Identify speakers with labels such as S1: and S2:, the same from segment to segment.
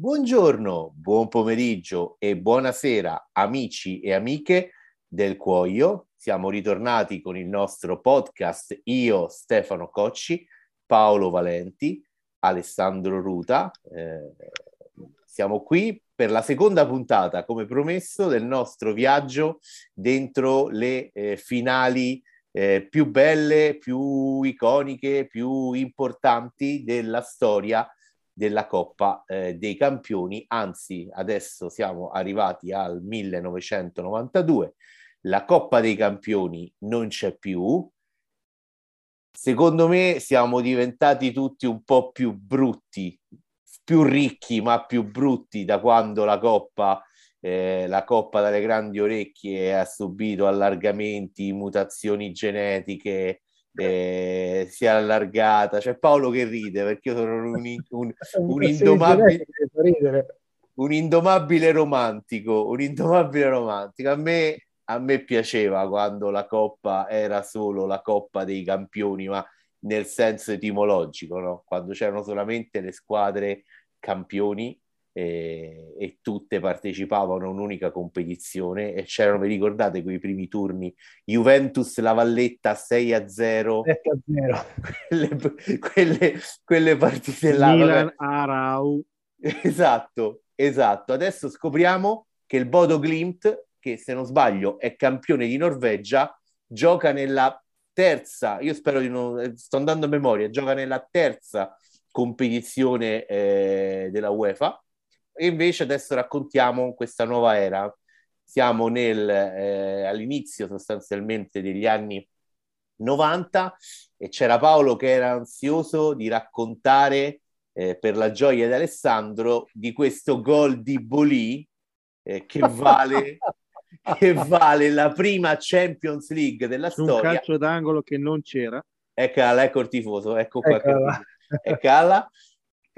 S1: Buongiorno, buon pomeriggio e buonasera amici e amiche del Cuoio. Siamo ritornati con il nostro podcast io, Stefano Cocci, Paolo Valenti, Alessandro Ruta. Eh, siamo qui per la seconda puntata, come promesso, del nostro viaggio dentro le eh, finali eh, più belle, più iconiche, più importanti della storia della Coppa eh, dei Campioni, anzi adesso siamo arrivati al 1992, la Coppa dei Campioni non c'è più, secondo me siamo diventati tutti un po' più brutti, più ricchi ma più brutti da quando la Coppa, eh, la Coppa dalle grandi orecchie ha subito allargamenti, mutazioni genetiche, eh, si è allargata. C'è Paolo che ride perché io sono un, un, un, indomabile, un indomabile romantico, un indomabile romantico. A me, a me piaceva quando la coppa era solo la coppa dei campioni, ma nel senso etimologico, no? quando c'erano solamente le squadre campioni e, e, tutte partecipavano a un'unica competizione e c'erano, vi ricordate, quei primi turni? Juventus La Valletta 6 a 0, 7 a 0. Quelle, quelle, quelle partite là
S2: Milan Arau.
S1: Esatto, esatto. Adesso scopriamo che il Bodo Glimt che se non sbaglio è campione di Norvegia gioca nella terza io spero di non sto andando a memoria gioca nella terza competizione eh, della UEFA e invece adesso raccontiamo questa nuova era. Siamo nel, eh, all'inizio sostanzialmente degli anni 90 e c'era Paolo che era ansioso di raccontare eh, per la gioia di Alessandro di questo gol di Bolì eh, che vale che vale la prima Champions League della
S2: Su
S1: storia.
S2: Un calcio d'angolo che non c'era.
S1: Eccola, ecco il tifoso, ecco qua. Eccola. Eccola.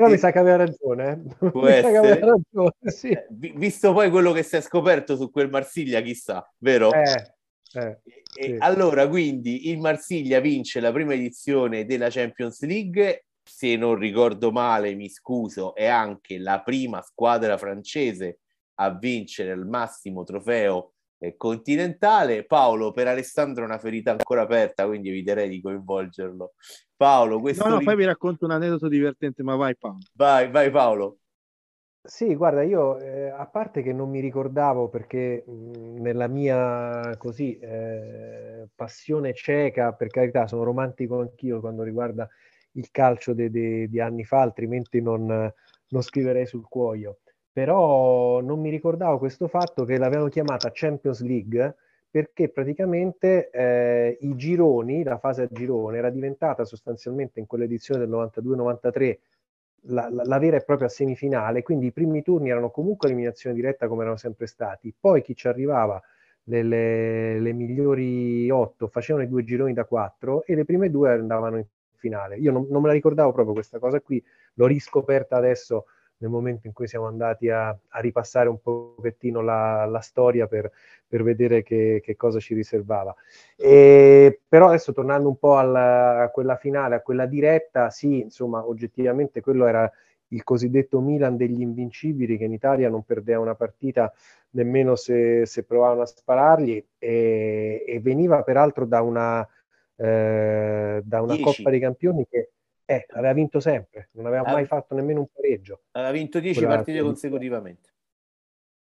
S3: Però mi sa che aveva ragione.
S1: Eh. Può essere. Aveva ragione, sì. Eh, visto poi quello che si è scoperto su quel Marsiglia, chissà, vero?
S3: Eh, eh,
S1: sì. Allora, quindi il Marsiglia vince la prima edizione della Champions League, se non ricordo male, mi scuso, è anche la prima squadra francese a vincere il massimo trofeo eh, continentale. Paolo, per Alessandro è una ferita ancora aperta, quindi eviterei di coinvolgerlo. Paolo, questo...
S2: No, no, poi vi racconto un aneddoto divertente, ma vai Paolo.
S1: Vai, vai Paolo.
S3: Sì, guarda, io eh, a parte che non mi ricordavo perché mh, nella mia così eh, passione cieca, per carità, sono romantico anch'io quando riguarda il calcio di anni fa, altrimenti non, non scriverei sul cuoio però non mi ricordavo questo fatto che l'avevano chiamata Champions League perché praticamente eh, i gironi, la fase a girone, era diventata sostanzialmente in quell'edizione del 92-93 la, la, la, vera e propria semifinale, quindi i primi turni erano comunque eliminazione diretta come erano sempre stati, poi chi ci arrivava, le, le, le migliori otto, facevano i due gironi da quattro e le prime due andavano in finale. Io non, non me la ricordavo proprio questa cosa qui, l'ho riscoperta adesso nel momento in cui siamo andati a, a ripassare un pochettino la, la storia per, per vedere che, che, cosa ci riservava. E, però adesso tornando un po' alla, a quella finale, a quella diretta, sì, insomma, oggettivamente quello era il cosiddetto Milan degli invincibili che in Italia non perdeva una partita nemmeno se, se provavano a sparargli e, e veniva peraltro da una, eh, da una Coppa dei Campioni che eh, aveva vinto sempre, non aveva mai fatto nemmeno un pareggio.
S1: Aveva vinto 10 partite consecutivamente.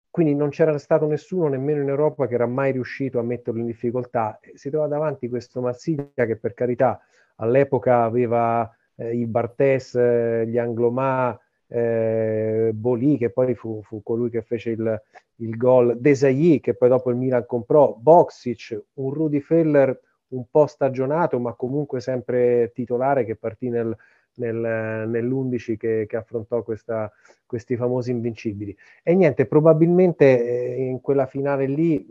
S3: Quindi non c'era stato nessuno, nemmeno in Europa, che era mai riuscito a metterlo in difficoltà. Si trova davanti questo Marsiglia che per carità all'epoca aveva eh, i Bartes, eh, gli Anglomà, eh, Bolì, che poi fu, fu, colui che fece il, il gol, Desailly, che poi dopo il Milan comprò, Boxic, un Rudy Feller un po' stagionato, ma comunque sempre titolare che partì nel, nel, nell'11 che, che affrontò questa, questi famosi invincibili. E niente, probabilmente eh, in quella finale lì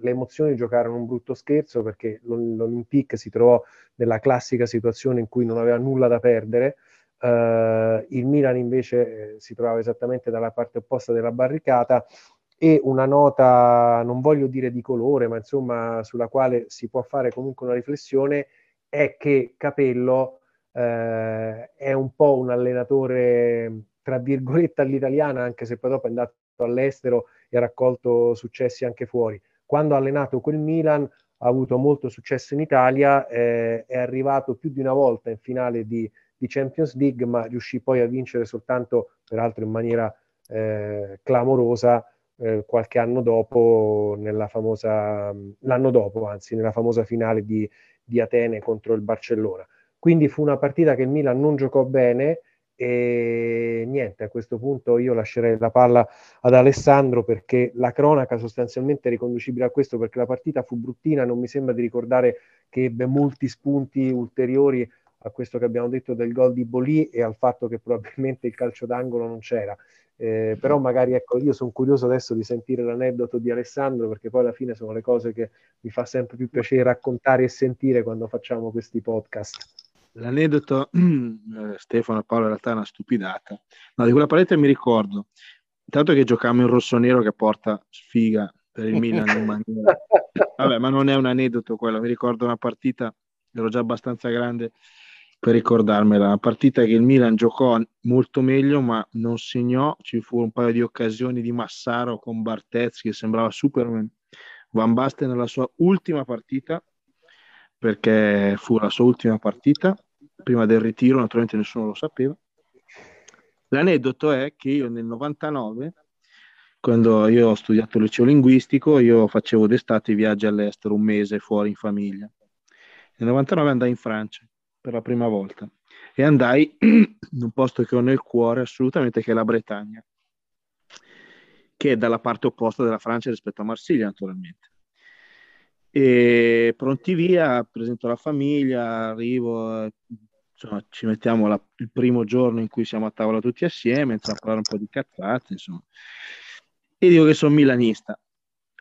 S3: le emozioni giocarono un brutto scherzo perché l'Olympique si trovò nella classica situazione in cui non aveva nulla da perdere. Uh, il Milan invece eh, si trovava esattamente dalla parte opposta della barricata e una nota, non voglio dire di colore, ma insomma sulla quale si può fare comunque una riflessione, è che Capello eh, è un po' un allenatore tra virgolette all'italiana, anche se poi dopo è andato all'estero e ha raccolto successi anche fuori. Quando ha allenato quel Milan ha avuto molto successo in Italia, eh, è arrivato più di una volta in finale di, di, Champions League, ma riuscì poi a vincere soltanto, peraltro in maniera eh, clamorosa, eh, qualche anno dopo, nella famosa, l'anno dopo, anzi, nella famosa finale di, di Atene contro il Barcellona. Quindi fu una partita che il Milan non giocò bene, e niente, a questo punto io lascerei la palla ad Alessandro perché la cronaca sostanzialmente è riconducibile a questo perché la partita fu bruttina, non mi sembra di ricordare che ebbe molti spunti ulteriori a questo che abbiamo detto del gol di Bolì e al fatto che probabilmente il calcio d'angolo non c'era. Eh, però magari ecco, io sono curioso adesso di sentire l'aneddoto di Alessandro perché poi alla fine sono le cose che mi fa sempre più piacere raccontare e sentire quando facciamo questi podcast.
S2: L'aneddoto, eh, Stefano Paolo, in realtà è una stupidata. No, di quella parete mi ricordo, intanto che giocavamo in rosso-nero che porta sfiga per il Milan. Vabbè, ma non è un aneddoto quello, mi ricordo una partita, ero già abbastanza grande per ricordarmela, una partita che il Milan giocò molto meglio ma non segnò, ci fu un paio di occasioni di Massaro con Bartez che sembrava Superman, Van Basten nella sua ultima partita perché fu la sua ultima partita. Prima del ritiro, naturalmente nessuno lo sapeva. L'aneddoto è che io nel 99, quando io ho studiato il liceo linguistico, io facevo d'estate viaggi all'estero, un mese fuori in famiglia. Nel 99 andai in Francia per la prima volta e andai in un posto che ho nel cuore assolutamente, che è la Bretagna, che è dalla parte opposta della Francia rispetto a Marsiglia, naturalmente. E pronti via, presento la famiglia, arrivo, insomma, ci mettiamo la, il primo giorno in cui siamo a tavola tutti assieme, a parlare un po' di cazzate, insomma. E dico che sono milanista.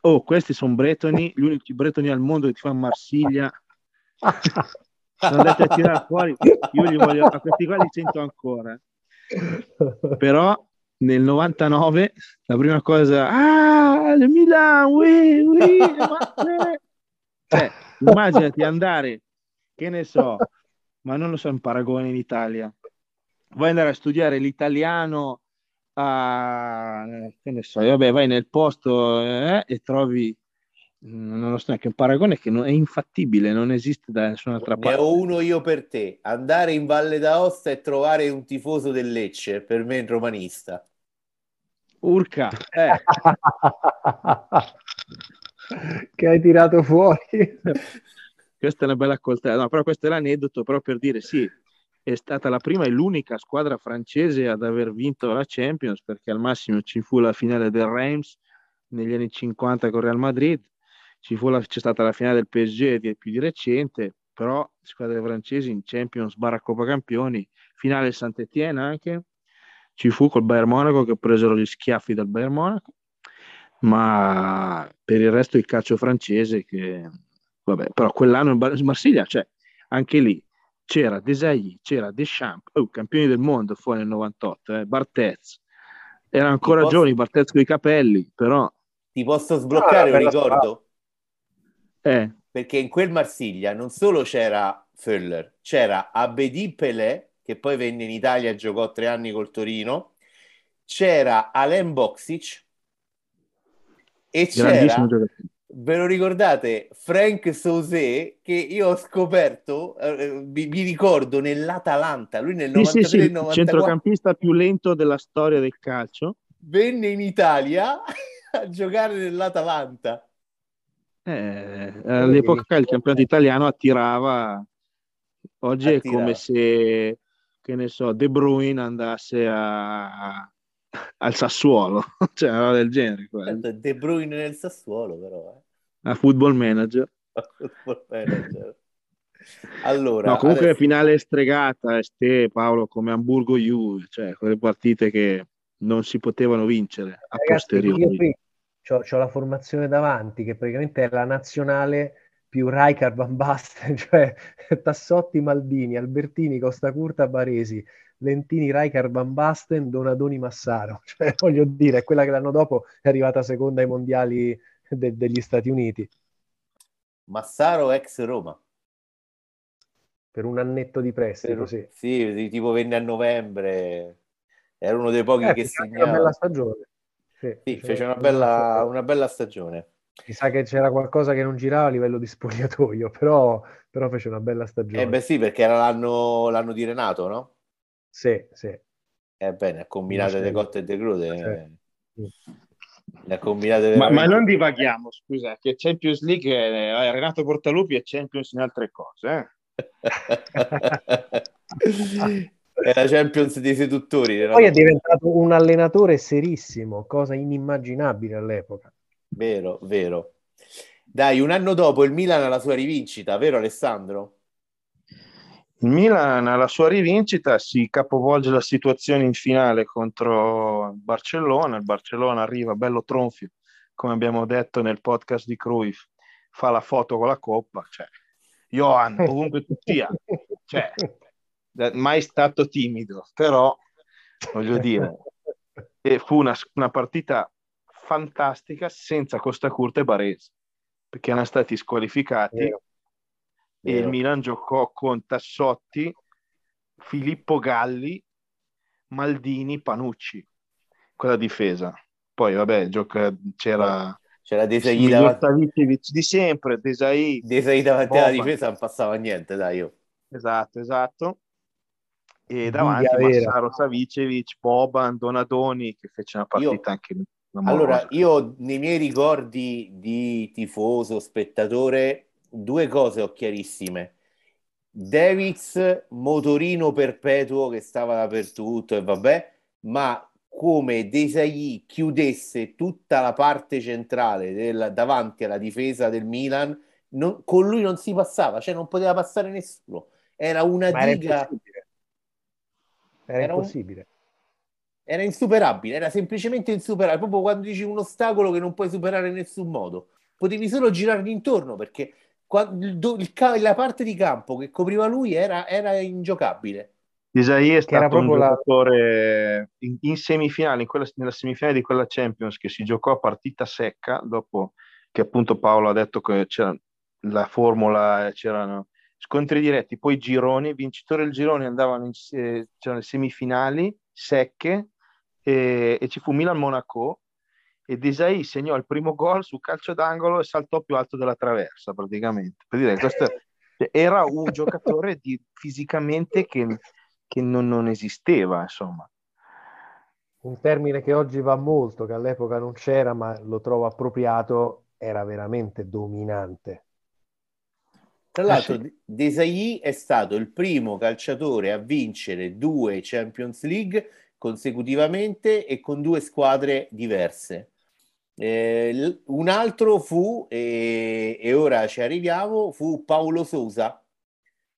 S2: Oh, questi sono bretoni, gli unici bretoni al mondo che ti fanno Marsiglia. sono andati a tirare fuori, io li voglio, a questi qua li sento ancora. Però nel 99 la prima cosa, ah, il Milan, oui, oui, cioè, immaginati andare, che ne so, ma non lo so in paragone in Italia. Vuoi andare a studiare l'italiano a, che ne so, vabbè, vai nel posto eh, e trovi non lo so neanche un paragone che non, è infattibile, non esiste da nessun'altra
S1: ne
S2: parte.
S1: Ne ho uno io per te, andare in Valle d'Aosta e trovare un tifoso del Lecce, per me è un romanista.
S2: Urca, eh.
S3: che hai tirato fuori.
S2: questa è una bella coltellata, no, però questo è l'aneddoto, però per dire sì, è stata la prima e l'unica squadra francese ad aver vinto la Champions, perché al massimo ci fu la finale del Reims negli anni 50 con Real Madrid, la, c'è stata la finale del PSG di, più di recente, però squadre francesi in Champions barra Coppa Campioni, finale Saint-Étienne anche, ci fu col Bayern Monaco che presero gli schiaffi dal Bayern Monaco, ma per il resto il calcio francese che Vabbè, però quell'anno in Marsiglia, cioè, anche lì c'era Desailly, c'era Deschamps, oh, campioni del mondo fuori nel 98, eh, Bartez. Erano ancora posso... giovani, Bartez con i capelli, però...
S1: Ti posso sbloccare ah, un ricordo?
S2: Eh.
S1: Perché in quel Marsiglia non solo c'era Föller, c'era Abedi Pelé, che poi venne in Italia e giocò tre anni col Torino, c'era Alain Boxic e c'era Ve lo ricordate? Frank Sauzé, che io ho scoperto, eh, mi, mi, ricordo nell'Atalanta, lui nel 93 sì, sì, sì, 94,
S2: centrocampista più lento della storia del calcio.
S1: Venne in Italia a giocare nell'Atalanta.
S2: Eh, all'epoca il campionato italiano attirava, oggi attirava. è come se, che ne so, De Bruyne andasse a, al Sassuolo, cioè una roba del genere.
S1: Certo, De Bruyne nel Sassuolo, però. Eh.
S2: A football manager.
S1: A football manager. Allora,
S2: no, comunque adesso... finale stregata, Este, Paolo, come Hamburgo Juve, cioè quelle partite che non si potevano vincere a Ragazzi, posteriori.
S3: Io ho la formazione davanti, che praticamente è la nazionale più Rijkaard Van Basten, cioè Tassotti Maldini, Albertini, Costa Curta, Baresi, Lentini, Rijkaard, Van Basten, Donadoni, Massaro. Cioè, voglio dire, è quella che l'anno dopo è arrivata seconda ai mondiali de- degli Stati Uniti.
S1: Massaro ex Roma.
S3: Per un annetto di prestito, per, sì.
S1: Sì, tipo venne a novembre. era uno dei pochi
S3: eh,
S1: che
S3: segnava. Una bella stagione.
S1: Sì, sì fece una bella, una bella stagione.
S3: Mi sa che c'era qualcosa che non girava a livello di spogliatoio, però, però fece una bella stagione.
S1: Eh beh sì, perché era l'anno, l'anno di Renato, no?
S3: Sì, sì.
S1: Ebbene, eh, ha combinato le cotte e de crude. Le ha combinate
S2: ma, ma, non divaghiamo, scusa, che Champions League è, eh, Renato Portalupi è Champions in altre cose.
S1: Eh? è la Champions dei seduttori.
S3: Poi è diventato un allenatore serissimo, cosa inimmaginabile all'epoca.
S1: Vero, vero. Dai, un anno dopo il Milan ha la sua rivincita, vero Alessandro?
S2: Il Milan alla sua rivincita si capovolge la situazione in finale contro il Barcellona. Il Barcellona arriva bello tronfio, come abbiamo detto nel podcast di Cruyff, fa la foto con la coppa. Cioè, Johan, ovunque tu sia, cioè, mai stato timido, però voglio dire, fu una, una partita fantastica senza Costa Curta e Baresi, perché erano stati squalificati. Eh e il Milan giocò con Tassotti, Filippo Galli, Maldini, Panucci, quella difesa. Poi vabbè, gioca, c'era...
S1: C'era Desai davanti
S2: di sempre, Desai.
S1: Desai davanti alla difesa non passava niente, dai io.
S2: Esatto, esatto. E davanti Massaro Savicevic, Boban, Donadoni, che fece una partita io... anche
S1: allora, io nei miei ricordi di tifoso, spettatore, due cose ho chiarissime. Davids, motorino perpetuo che stava dappertutto e vabbè, ma come Desai chiudesse tutta la parte centrale del, davanti alla difesa del Milan, non, con lui non si passava, cioè non poteva passare nessuno. Era una ma diga.
S3: Era, era impossibile. Un...
S1: Era insuperabile, era semplicemente insuperabile. Proprio quando dici un ostacolo che non puoi superare in nessun modo, potevi solo girargli intorno perché il, il, la parte di campo che copriva lui era, era ingiocabile.
S2: Isai è stato un giocatore la... in, in, semifinale, in quella, nella semifinale di quella Champions che si giocò a partita secca dopo che appunto Paolo ha detto che c'era la formula, c'erano scontri diretti, poi gironi, vincitori del girone andavano in eh, le semifinali secche e, e ci fu Milan-Monaco e Desai segnò il primo gol su calcio d'angolo e saltò più alto della traversa praticamente. Per dire, questo era un giocatore di, fisicamente che, che non, non, esisteva, insomma.
S3: Un termine che oggi va molto, che all'epoca non c'era, ma lo trovo appropriato, era veramente dominante.
S1: Tra l'altro, eh sì. Desai è stato il primo calciatore a vincere due Champions League consecutivamente e con due squadre diverse. Eh, un altro fu, e, e, ora ci arriviamo, fu Paolo Sousa,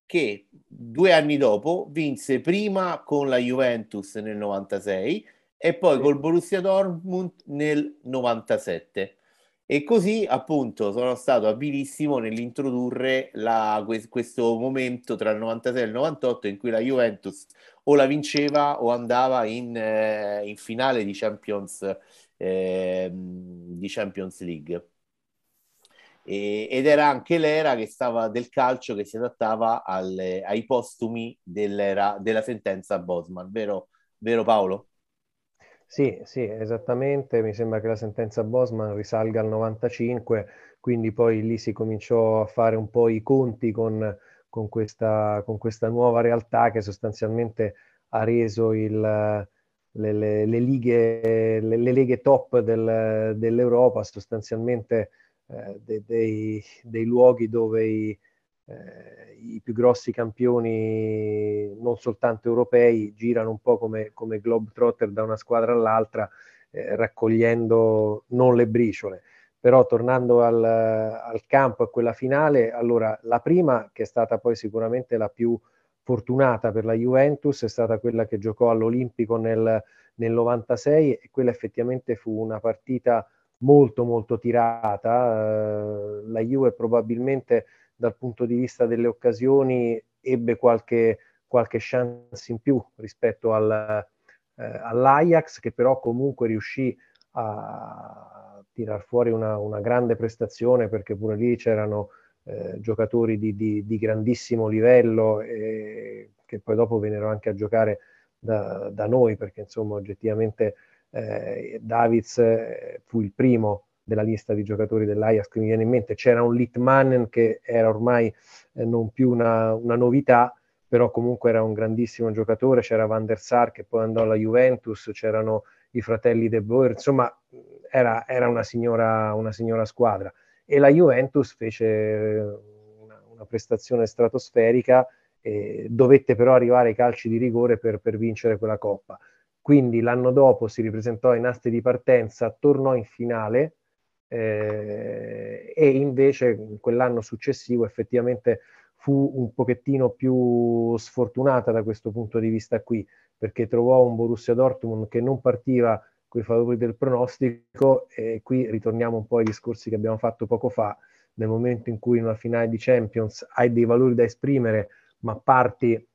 S1: che due anni dopo vinse prima con la Juventus nel 96 e poi col Borussia Dortmund nel 97. E così appunto sono stato abilissimo nell'introdurre la, questo momento tra il 96 e il 98 in cui la Juventus o la vinceva o andava in, eh, in finale di Champions eh, di Champions League. E, ed era anche l'era stava del calcio che si adattava alle, ai postumi dell'era, della sentenza Bosman, vero, vero Paolo?
S3: Sì, sì, esattamente. Mi sembra che la sentenza Bosman risalga al 95, quindi poi lì si cominciò a fare un po' i conti con, con, questa, con questa nuova realtà che sostanzialmente ha reso il, le, le, le, lighe, le, le leghe top del, dell'Europa, sostanzialmente eh, de, dei, dei, luoghi dove i, eh, i, più grossi campioni, non soltanto europei, girano un po' come, come Globetrotter da una squadra all'altra, eh, raccogliendo non le briciole. Però tornando al, al campo, a quella finale, allora la prima, che è stata poi sicuramente la più fortunata per la Juventus è stata quella che giocò all'Olimpico nel, nel 96 e quella effettivamente fu una partita molto molto tirata. Eh, la Juve probabilmente dal punto di vista delle occasioni ebbe qualche, qualche chance in più rispetto al, eh, all'Ajax che però comunque riuscì a tirar fuori una, una grande prestazione perché pure lì c'erano eh, giocatori di, di, di, grandissimo livello eh, che poi dopo vennero anche a giocare da, da noi, perché insomma oggettivamente eh, Davids eh, fu il primo della lista di giocatori dell'Ajax che mi viene in mente. C'era un Litmanen che era ormai eh, non più una, una, novità, però comunque era un grandissimo giocatore. C'era Van der Sar che poi andò alla Juventus, c'erano i fratelli De Boer, insomma era, era una, signora, una, signora, squadra. E la Juventus fece una, una prestazione stratosferica, dovette però arrivare ai calci di rigore per, per vincere quella coppa. Quindi l'anno dopo si ripresentò ai nastri di partenza, tornò in finale eh, e invece in quell'anno successivo effettivamente fu un pochettino più sfortunata da questo punto di vista qui, perché trovò un Borussia Dortmund che non partiva con i favori del pronostico e qui ritorniamo un po' ai discorsi che abbiamo fatto poco fa, nel momento in cui in una finale di Champions hai dei valori da esprimere, ma parti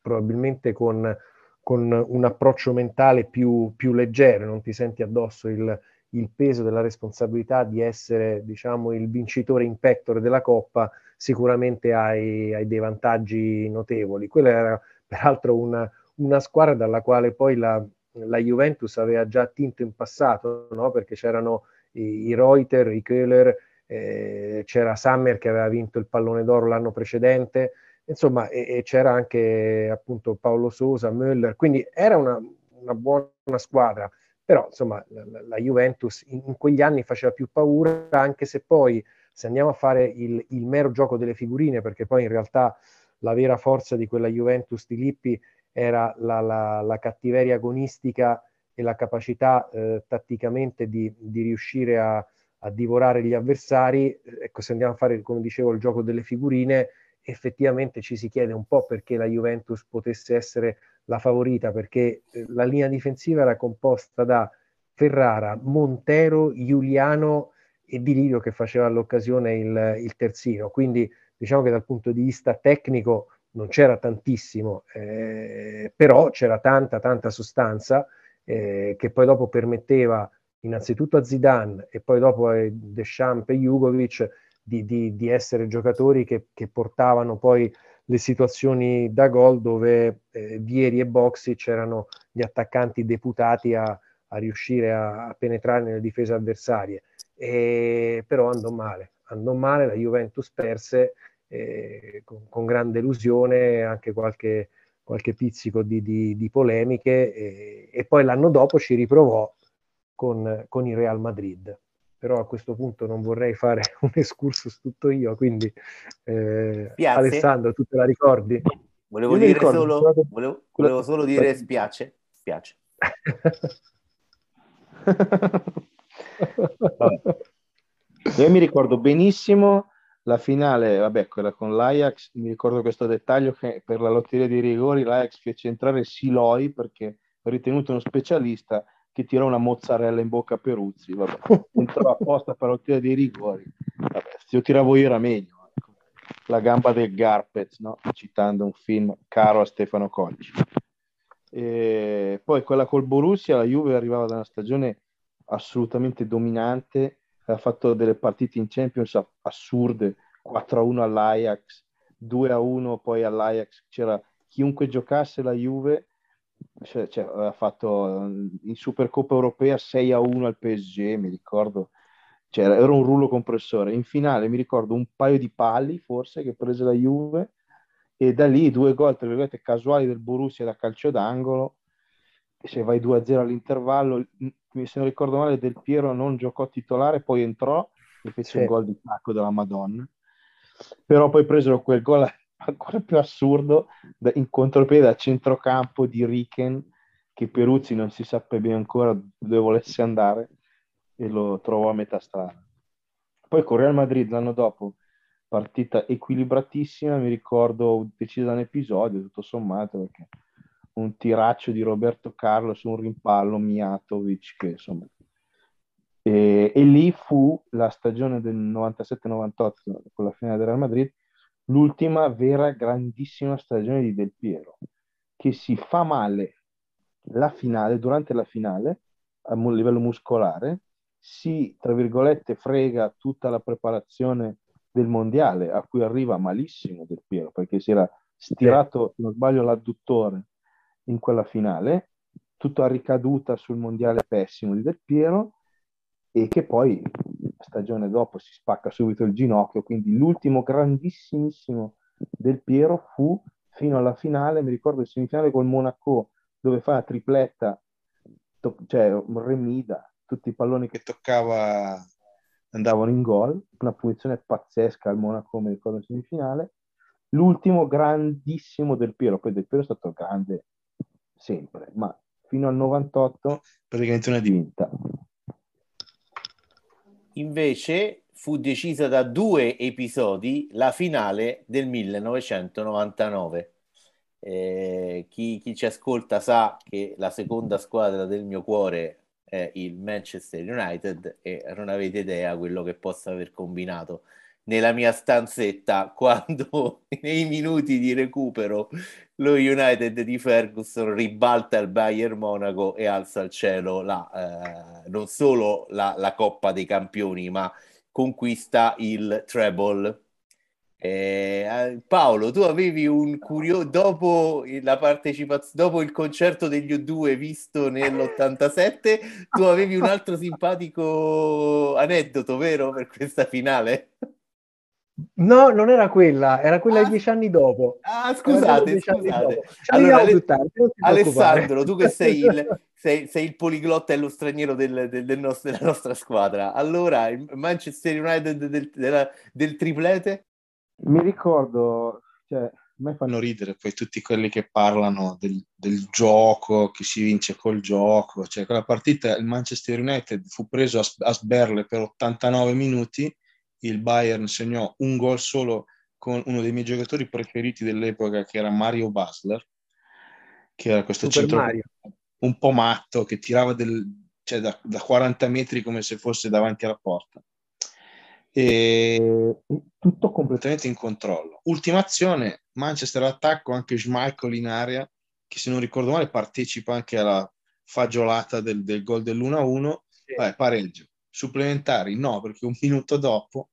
S3: probabilmente con, con un approccio mentale più, più leggero, non ti senti addosso il, il peso della responsabilità di essere, diciamo, il vincitore in pectore della Coppa, sicuramente hai, hai dei vantaggi notevoli. Quella era peraltro una, una squadra dalla quale poi la, la, Juventus aveva già attinto in passato, no? perché c'erano i, i Reuter, i Köhler, eh, c'era Summer che aveva vinto il pallone d'oro l'anno precedente, insomma, e, e c'era anche appunto Paolo Sosa, Müller, quindi era una, una buona squadra però insomma la, la Juventus in, in, quegli anni faceva più paura, anche se poi se andiamo a fare il, il, mero gioco delle figurine, perché poi in realtà la vera forza di quella Juventus di Lippi era la, la, la cattiveria agonistica e la capacità eh, tatticamente di, di riuscire a, a, divorare gli avversari. Ecco, se andiamo a fare, come dicevo, il gioco delle figurine, effettivamente ci si chiede un po' perché la Juventus potesse essere la favorita perché eh, la linea difensiva era composta da Ferrara, Montero, Giuliano e Di Lirio che faceva all'occasione il, il terzino. Quindi diciamo che dal punto di vista tecnico non c'era tantissimo, eh, però c'era tanta, tanta sostanza eh, che poi dopo permetteva innanzitutto a Zidane e poi dopo a Deschamps e Jugovic di, di, di essere giocatori che, che portavano poi le situazioni da gol dove eh, Vieri e Boxi c'erano gli attaccanti deputati a, a riuscire a, a, penetrare nelle difese avversarie. E, però andò male, andò male, la Juventus perse eh, con, con, grande illusione, anche qualche, qualche pizzico di, di, di polemiche e, e, poi l'anno dopo ci riprovò con, con il Real Madrid però a questo punto non vorrei fare un excursus tutto io, quindi eh, Alessandro, tu te la ricordi?
S1: Volevo, dire solo, volevo, volevo solo dire spiace, spiace.
S2: Io mi ricordo benissimo la finale, vabbè, quella con l'Ajax, mi ricordo questo dettaglio che per la lotteria dei rigori l'Ajax fece entrare Siloi perché ritenuto uno specialista che tirò una mozzarella in bocca a Peruzzi, vabbè. entrò apposta per ottenere dei rigori. Vabbè, se io tiravo io era meglio. Ecco. La gamba del Garpez, no? citando un film caro a Stefano Cocci. E poi quella col Borussia, la Juve arrivava da una stagione assolutamente dominante, ha fatto delle partite in Champions assurde, 4-1 all'Ajax, 2-1 poi all'Ajax, c'era chiunque giocasse la Juve cioè, cioè, aveva fatto in Supercoppa europea 6 a 1 al PSG, mi ricordo, cioè, era un rullo compressore. In finale mi ricordo un paio di pali, forse, che prese la Juve, e da lì due gol, tra virgolette, casuali del Borussia da calcio d'angolo, e se vai 2-0 a all'intervallo, se non ricordo male, Del Piero non giocò titolare, poi entrò e fece sì. un gol di tacco della Madonna. Però poi presero quel gol ancora più assurdo in contropiede a centrocampo di Riken che Peruzzi non si saprebbe ancora dove volesse andare e lo trovò a metà strada. Poi con Real Madrid l'anno dopo, partita equilibratissima, mi ricordo decisa un episodio, tutto sommato, perché un tiraccio di Roberto Carlos, un rimpallo Mijatovic, che insomma... E, e lì fu la stagione del 97-98, con la finale del Real Madrid, l'ultima vera grandissima stagione di Del Piero, che si fa male la finale, durante la finale, a livello muscolare, si, tra virgolette, frega tutta la preparazione del mondiale, a cui arriva malissimo Del Piero, perché si era stirato, se non sbaglio, l'adduttore in quella finale, tutto a ricaduta sul mondiale pessimo di Del Piero e che poi stagione dopo si spacca subito il ginocchio, quindi l'ultimo grandissimissimo Del Piero fu fino alla finale, mi ricordo il semifinale col Monaco dove fa la tripletta, to- cioè remida, tutti i palloni che toccava andavano in gol, una punizione pazzesca al Monaco, mi ricordo in semifinale. L'ultimo grandissimo Del Piero, poi Del Piero è stato grande sempre, ma fino al 98 praticamente una divinità.
S1: Invece fu decisa da due episodi la finale del 1999. Eh, chi, chi, ci ascolta sa che la seconda squadra del mio cuore è il Manchester United e non avete idea quello che possa aver combinato nella mia stanzetta quando nei minuti di recupero lo United di Ferguson ribalta il Bayern Monaco e alza al cielo la, eh, non solo la, la Coppa dei Campioni ma conquista il treble eh, Paolo, tu avevi un curioso dopo la partecipazione, dopo il concerto degli U2 visto nell'87, tu avevi un altro simpatico aneddoto, vero, per questa finale?
S3: No, non era quella, era quella ah, di dieci anni dopo.
S1: Ah, scusate, scusate. Allora, Ale- Alessandro, tu che sei il, sei, sei il poliglotta e lo straniero del, del, del nostro, della nostra squadra, allora il Manchester United del, del, del triplete?
S2: mi ricordo, cioè, a me fanno ridere poi tutti quelli che parlano del, del, gioco, che si vince col gioco, cioè quella partita il Manchester United fu preso a, a sberle per 89 minuti, il Bayern segnò un gol solo con uno dei miei giocatori preferiti dell'epoca che era Mario Basler, che era questo Super centro Mario. un po' matto che tirava del, cioè da, da 40 metri come se fosse davanti alla porta e tutto completamente in controllo. Ultima azione, Manchester attacco, anche Schmeichel in area, che se non ricordo male partecipa anche alla fagiolata del, del gol dell'1-1, sì. Vabbè, pareggio. Supplementari no, perché un minuto dopo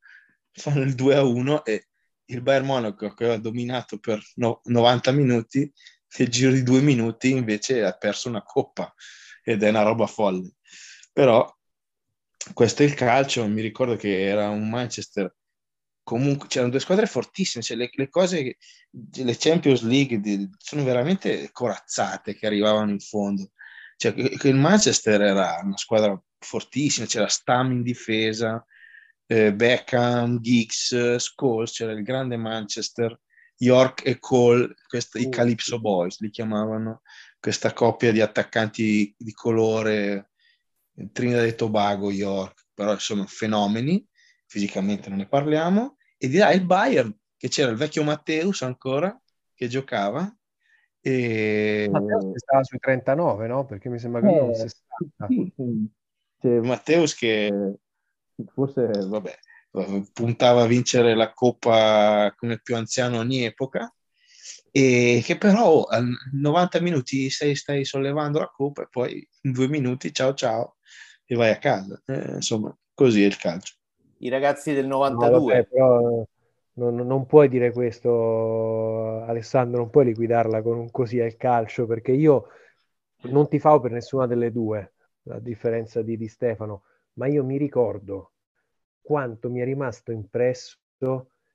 S2: fanno il 2-1 e il Bayern Monaco che aveva dominato per no, 90 minuti, nel giro di due minuti invece ha perso una coppa ed è una roba folle. Però questo è il calcio, mi ricordo che era un Manchester, comunque c'erano due squadre fortissime, cioè le, le cose, le Champions League di, sono veramente corazzate che arrivavano in fondo. Cioè, il Manchester era una squadra fortissima, c'era Stam in difesa, eh, Beckham, Giggs, Scholes, c'era il grande Manchester, York e Cole, questi, uh, i Calypso Boys li chiamavano, questa coppia di attaccanti di colore Trinidad e Tobago, York, però sono fenomeni, fisicamente non ne parliamo, e di là il Bayern, che c'era il vecchio Matteus ancora, che giocava. E...
S3: Matteus che stava sui 39, no? Perché mi sembra che eh, non 60. Sì,
S2: sì. Cioè, Matteus che forse, vabbè, puntava a vincere la Coppa come più anziano ogni epoca, e che però a 90 minuti stai, stai sollevando la Coppa e poi in due minuti ciao ciao e vai a casa. Eh, insomma, così è il calcio.
S1: I ragazzi del 92. No, vabbè, però
S3: non, non, puoi dire questo, Alessandro, non puoi liquidarla con un così al calcio, perché io non ti favo per nessuna delle due, a differenza di, di Stefano, ma io mi ricordo quanto mi è rimasto impresso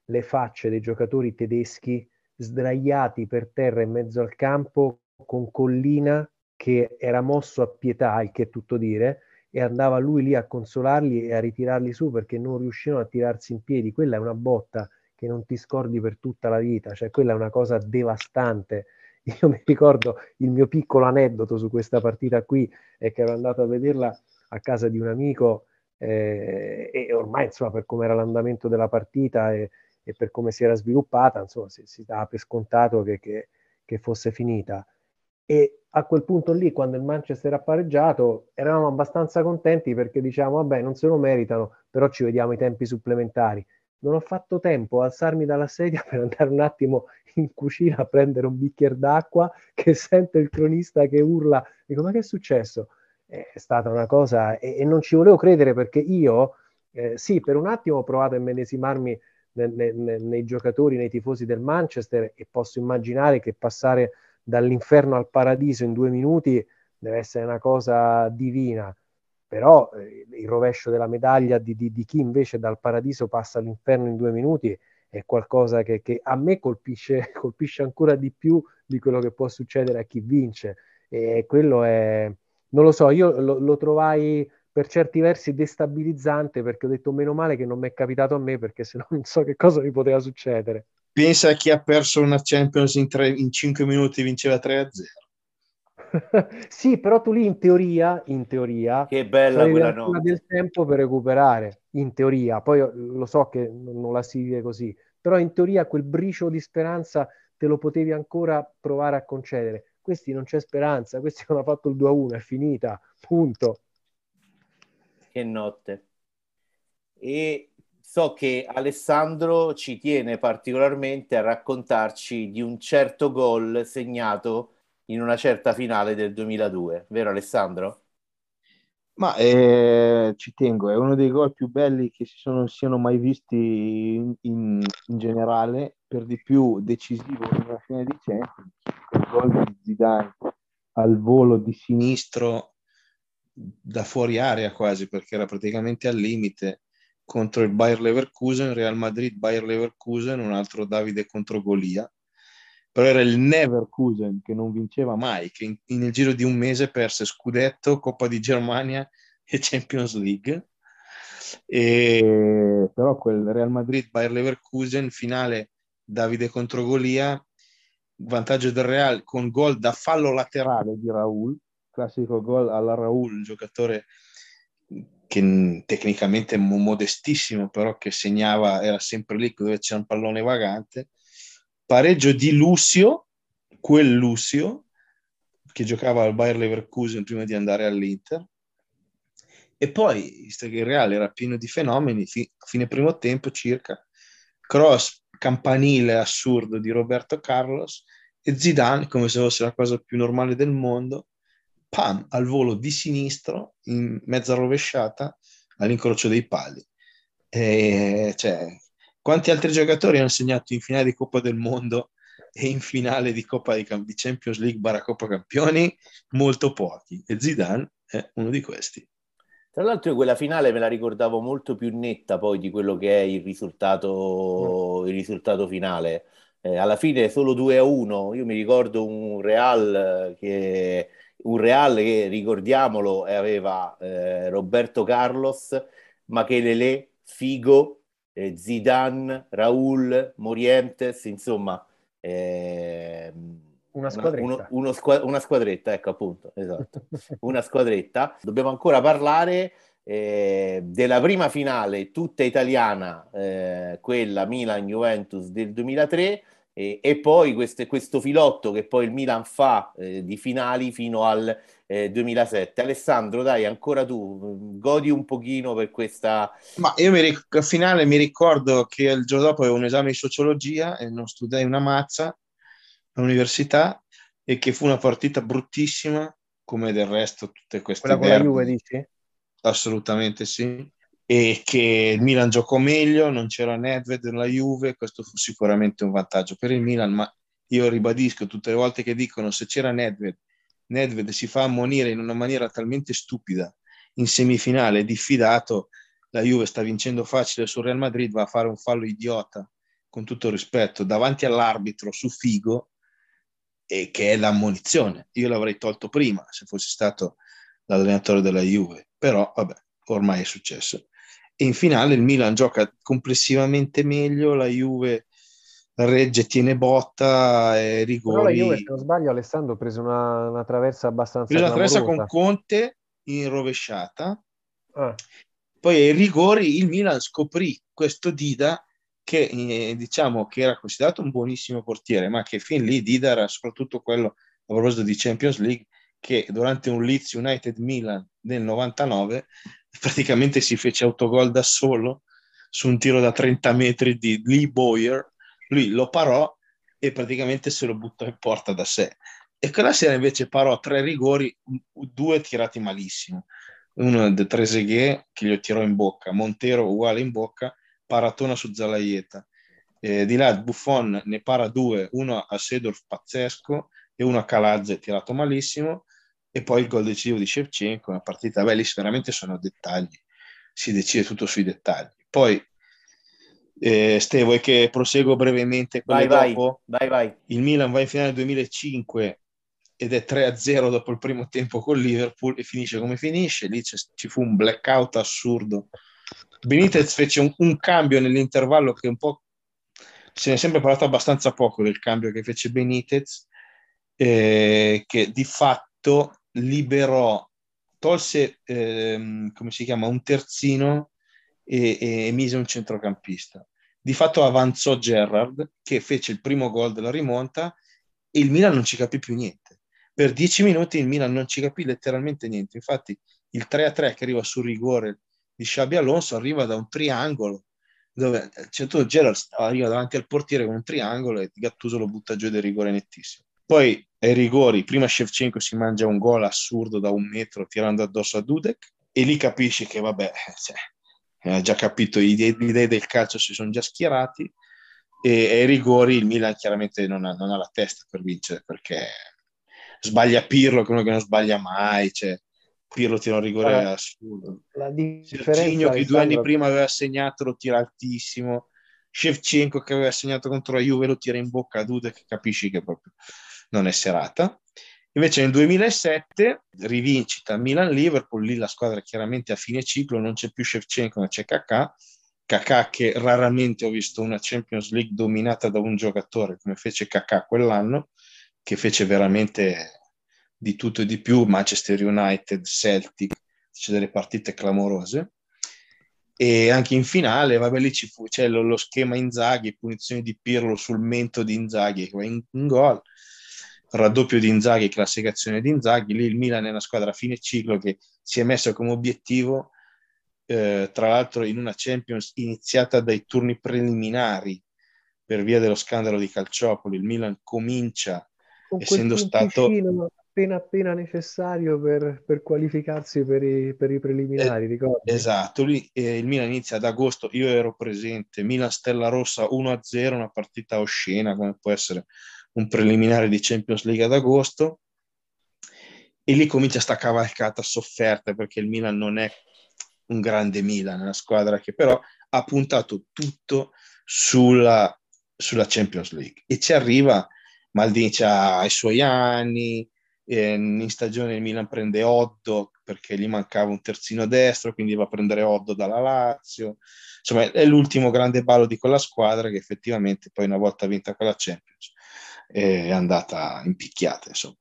S3: le facce dei giocatori tedeschi sdraiati per terra in mezzo al campo con Collina che era mosso a pietà, il che è tutto dire, e andava lui lì a consolarli e a ritirarli su perché non riuscivano a tirarsi in piedi. Quella è una botta che non ti scordi per tutta la vita, cioè quella è una cosa devastante. Io mi ricordo il mio piccolo aneddoto su questa partita qui è che ero andato a vederla a casa di un amico eh, e ormai insomma per come era l'andamento della partita e, e, per come si era sviluppata insomma si, si dava per scontato che, che, che fosse finita e a quel punto lì, quando il Manchester ha pareggiato, eravamo abbastanza contenti perché diciamo, vabbè, non se lo meritano, però ci vediamo i tempi supplementari. Non ho fatto tempo a alzarmi dalla sedia per andare un attimo in cucina a prendere un bicchiere d'acqua che sento il cronista che urla. Dico, ma che è successo? È stata una cosa e, e non ci volevo credere perché io, eh, sì, per un attimo ho provato a immedesimarmi nei, nei, nei giocatori, nei tifosi del Manchester e posso immaginare che passare dall'inferno al paradiso in due minuti deve essere una cosa divina, però eh, il rovescio della medaglia di, di, di, chi invece dal paradiso passa all'inferno in due minuti è qualcosa che, che a me colpisce, colpisce, ancora di più di quello che può succedere a chi vince. E quello è, non lo so, io lo, lo trovai per certi versi destabilizzante perché ho detto meno male che non mi è capitato a me perché se no non so che cosa mi poteva succedere.
S2: Pensa a chi ha perso una Champions in, tre, in 5 minuti vinceva 3-0.
S3: sì, però tu lì in teoria, in teoria,
S1: che bella quella notte.
S3: del tempo per recuperare, in teoria, poi lo so che non la si vive così, però in teoria quel briciolo di speranza te lo potevi ancora provare a concedere. Questi non c'è speranza, questi hanno fatto il 2-1, è finita, punto.
S1: Che notte. E so che Alessandro ci tiene particolarmente a raccontarci di un certo gol segnato in una certa finale del 2002, vero Alessandro?
S2: Ma eh, ci tengo, è uno dei gol più belli che si sono, siano mai visti in, in, in, generale, per di più decisivo in una fine di Champions, il gol di Zidane al volo di sinistro da fuori area quasi, perché era praticamente al limite contro il Bayer Leverkusen, Real Madrid, Bayer Leverkusen, un altro Davide contro Golia però era il Neverkusen che non vinceva mai, che in, nel giro di un mese perse scudetto, Coppa di Germania e Champions League. E, però quel Real Madrid Bayer Leverkusen finale Davide contro Golia vantaggio del Real con gol da fallo laterale di Raul classico gol alla Raul giocatore che tecnicamente modestissimo però che segnava era sempre lì dove c'era un pallone vagante pareggio di Lucio, quel Lucio che giocava al Bayer Leverkusen prima di andare all'Inter. E poi, visto che il Real era pieno di fenomeni, fi- fine primo tempo circa, cross campanile assurdo di Roberto Carlos e Zidane, come se fosse la cosa più normale del mondo, pam, al volo di sinistro, in mezza rovesciata, all'incrocio dei pali. E, cioè, quanti altri giocatori hanno segnato in finale di Coppa del Mondo e in finale di Coppa di, di Champions League barra Coppa Campioni? Molto pochi. E Zidane è uno di questi.
S1: Tra l'altro quella finale me la ricordavo molto più netta poi di quello che è il risultato, mm. il risultato finale. Eh, alla fine solo 2 a 1. Io mi ricordo un Real che, un Real che ricordiamolo, aveva eh, Roberto Carlos, Machele Figo, eh, Zidane, Raul, Morientes, insomma, eh,
S3: una squadretta.
S1: Uno, uno squa- una squadretta, ecco appunto, esatto, una squadretta. Dobbiamo ancora parlare eh, della prima finale tutta italiana, eh, quella Milan-Juventus del 2003, e, e poi questo, questo, filotto che poi il Milan fa eh, di finali fino al eh, 2007. Alessandro, dai, ancora tu, godi un pochino per questa...
S2: Ma io mi ric- al finale mi ricordo che il giorno dopo avevo un esame di sociologia e non studiai una mazza all'università e che fu una partita bruttissima, come del resto tutte queste...
S3: Quella con la Juve, dici?
S2: Assolutamente sì e che il Milan giocò meglio, non c'era Nedved nella Juve, questo fu sicuramente un vantaggio per il Milan, ma io ribadisco tutte le volte che dicono se c'era Nedved, Nedved si fa ammonire in una maniera talmente stupida in semifinale, diffidato, la Juve sta vincendo facile sul Real Madrid, va a fare un fallo idiota, con tutto rispetto, davanti all'arbitro su Figo, e che è l'ammonizione. Io l'avrei tolto prima se fossi stato l'allenatore della Juve, però vabbè, ormai è successo e in finale il Milan gioca complessivamente meglio, la Juve regge, tiene botta e rigori. Però
S3: la Juve, se non sbaglio, Alessandro ha preso una, una traversa abbastanza
S2: preso una traversa con Conte in rovesciata. Ah. Poi ai rigori il Milan scoprì questo Dida che eh, diciamo che era considerato un buonissimo portiere, ma che fin lì Dida era soprattutto quello a proposito di Champions League che durante un Leeds United Milan nel 99 praticamente si fece autogol da solo su un tiro da 30 metri di Lee Boyer, lui lo parò e praticamente se lo buttò in porta da sé. E quella sera invece parò tre rigori, due tirati malissimo. Uno di Trezeguet che gli tirò in bocca, Montero uguale in bocca, paratona su Zalaieta. Eh, di là Buffon ne para due, uno a Sedorf pazzesco e uno a Calazze tirato malissimo e poi il gol decisivo di Shevchenko, una partita, beh lì veramente sono dettagli, si decide tutto sui dettagli. Poi eh, Ste, vuoi che proseguo brevemente
S1: vai, dopo? Vai, vai,
S2: Il Milan va in finale nel 2005 ed è 3-0 dopo il primo tempo con Liverpool e finisce come finisce. Lì ci fu un blackout assurdo. Benitez fece un, un cambio nell'intervallo che un po' se ne è sempre parlato abbastanza poco del cambio che fece Benitez, eh, che di fatto liberò, tolse, ehm, come si chiama, un terzino e, e, mise un centrocampista. Di fatto avanzò Gerrard, che fece il primo gol della rimonta e il Milan non ci capì più niente. Per dieci minuti il Milan non ci capì letteralmente niente. Infatti il 3-3 che arriva sul rigore di Xabi Alonso arriva da un triangolo dove certo Gerrard arriva davanti al portiere con un triangolo e Gattuso lo butta giù del rigore nettissimo. Poi ai rigori, prima Shevchenko si mangia un gol assurdo da un metro tirando addosso a Dudek e lì capisci che vabbè, cioè, ha già capito, gli idee del calcio si sono già schierati e ai rigori il Milan chiaramente non ha, non ha la testa per vincere perché sbaglia Pirlo, che uno che non sbaglia mai, cioè, Pirlo tira un rigore allora, assurdo. Differenza che due anni prima aveva segnato lo tira altissimo. Shevchenko che aveva segnato contro la Juve lo tira in bocca a Dude che capisci che proprio non è serata. Invece nel 2007 rivincita Milan-Liverpool, lì la squadra chiaramente a fine ciclo, non c'è più Shevchenko ma c'è Kakà. Kakà che raramente ho visto una Champions League dominata da un giocatore come fece Kakà quell'anno, che fece veramente di tutto e di più, Manchester United, Celtic, c'è delle partite clamorose. E anche in finale, vabbè, lì ci fu, c'è lo, lo schema Inzaghi, punizione di Pirlo sul mento di Inzaghi che va in, in gol, raddoppio di Inzaghi, classificazione di Inzaghi, lì il Milan è una squadra a fine ciclo che si è messa come obiettivo, eh, tra l'altro in una Champions iniziata dai turni preliminari per via dello scandalo di Calciopoli, il Milan comincia essendo stato
S3: appena appena necessario per, per qualificarsi per i, per i preliminari, eh, ricordi?
S2: Esatto, lì eh, il Milan inizia ad agosto, io ero presente, Milan Stella Rossa 1-0, una partita oscena come può essere un preliminare di Champions League ad agosto e lì comincia sta cavalcata sofferta perché il Milan non è un grande Milan, è una squadra che però ha puntato tutto sulla, sulla Champions League e ci arriva Maldini ha i suoi anni, in stagione il Milan prende Oddo perché gli mancava un terzino destro, quindi va a prendere Oddo dalla Lazio. Insomma, è l'ultimo grande ballo di quella squadra che effettivamente poi una volta vinta quella Champions è andata impicchiata, insomma.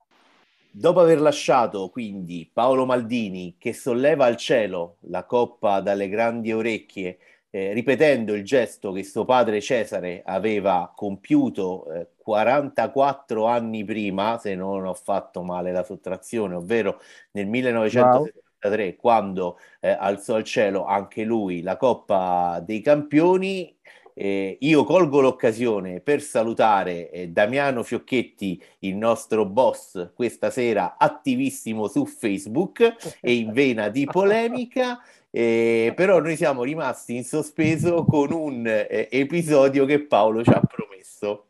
S1: Dopo aver lasciato quindi Paolo Maldini che solleva al cielo la coppa dalle grandi orecchie eh, ripetendo il gesto che suo padre Cesare aveva compiuto eh, 44 anni prima, se non ho fatto male la sottrazione, ovvero nel 1973, wow. quando eh, alzò al cielo anche lui la Coppa dei Campioni. Io colgo l'occasione per salutare eh, Damiano Fiocchetti, il nostro boss, questa sera attivissimo su Facebook e in vena di polemica. Eh, però noi siamo rimasti in sospeso con un eh, episodio che Paolo ci ha promesso.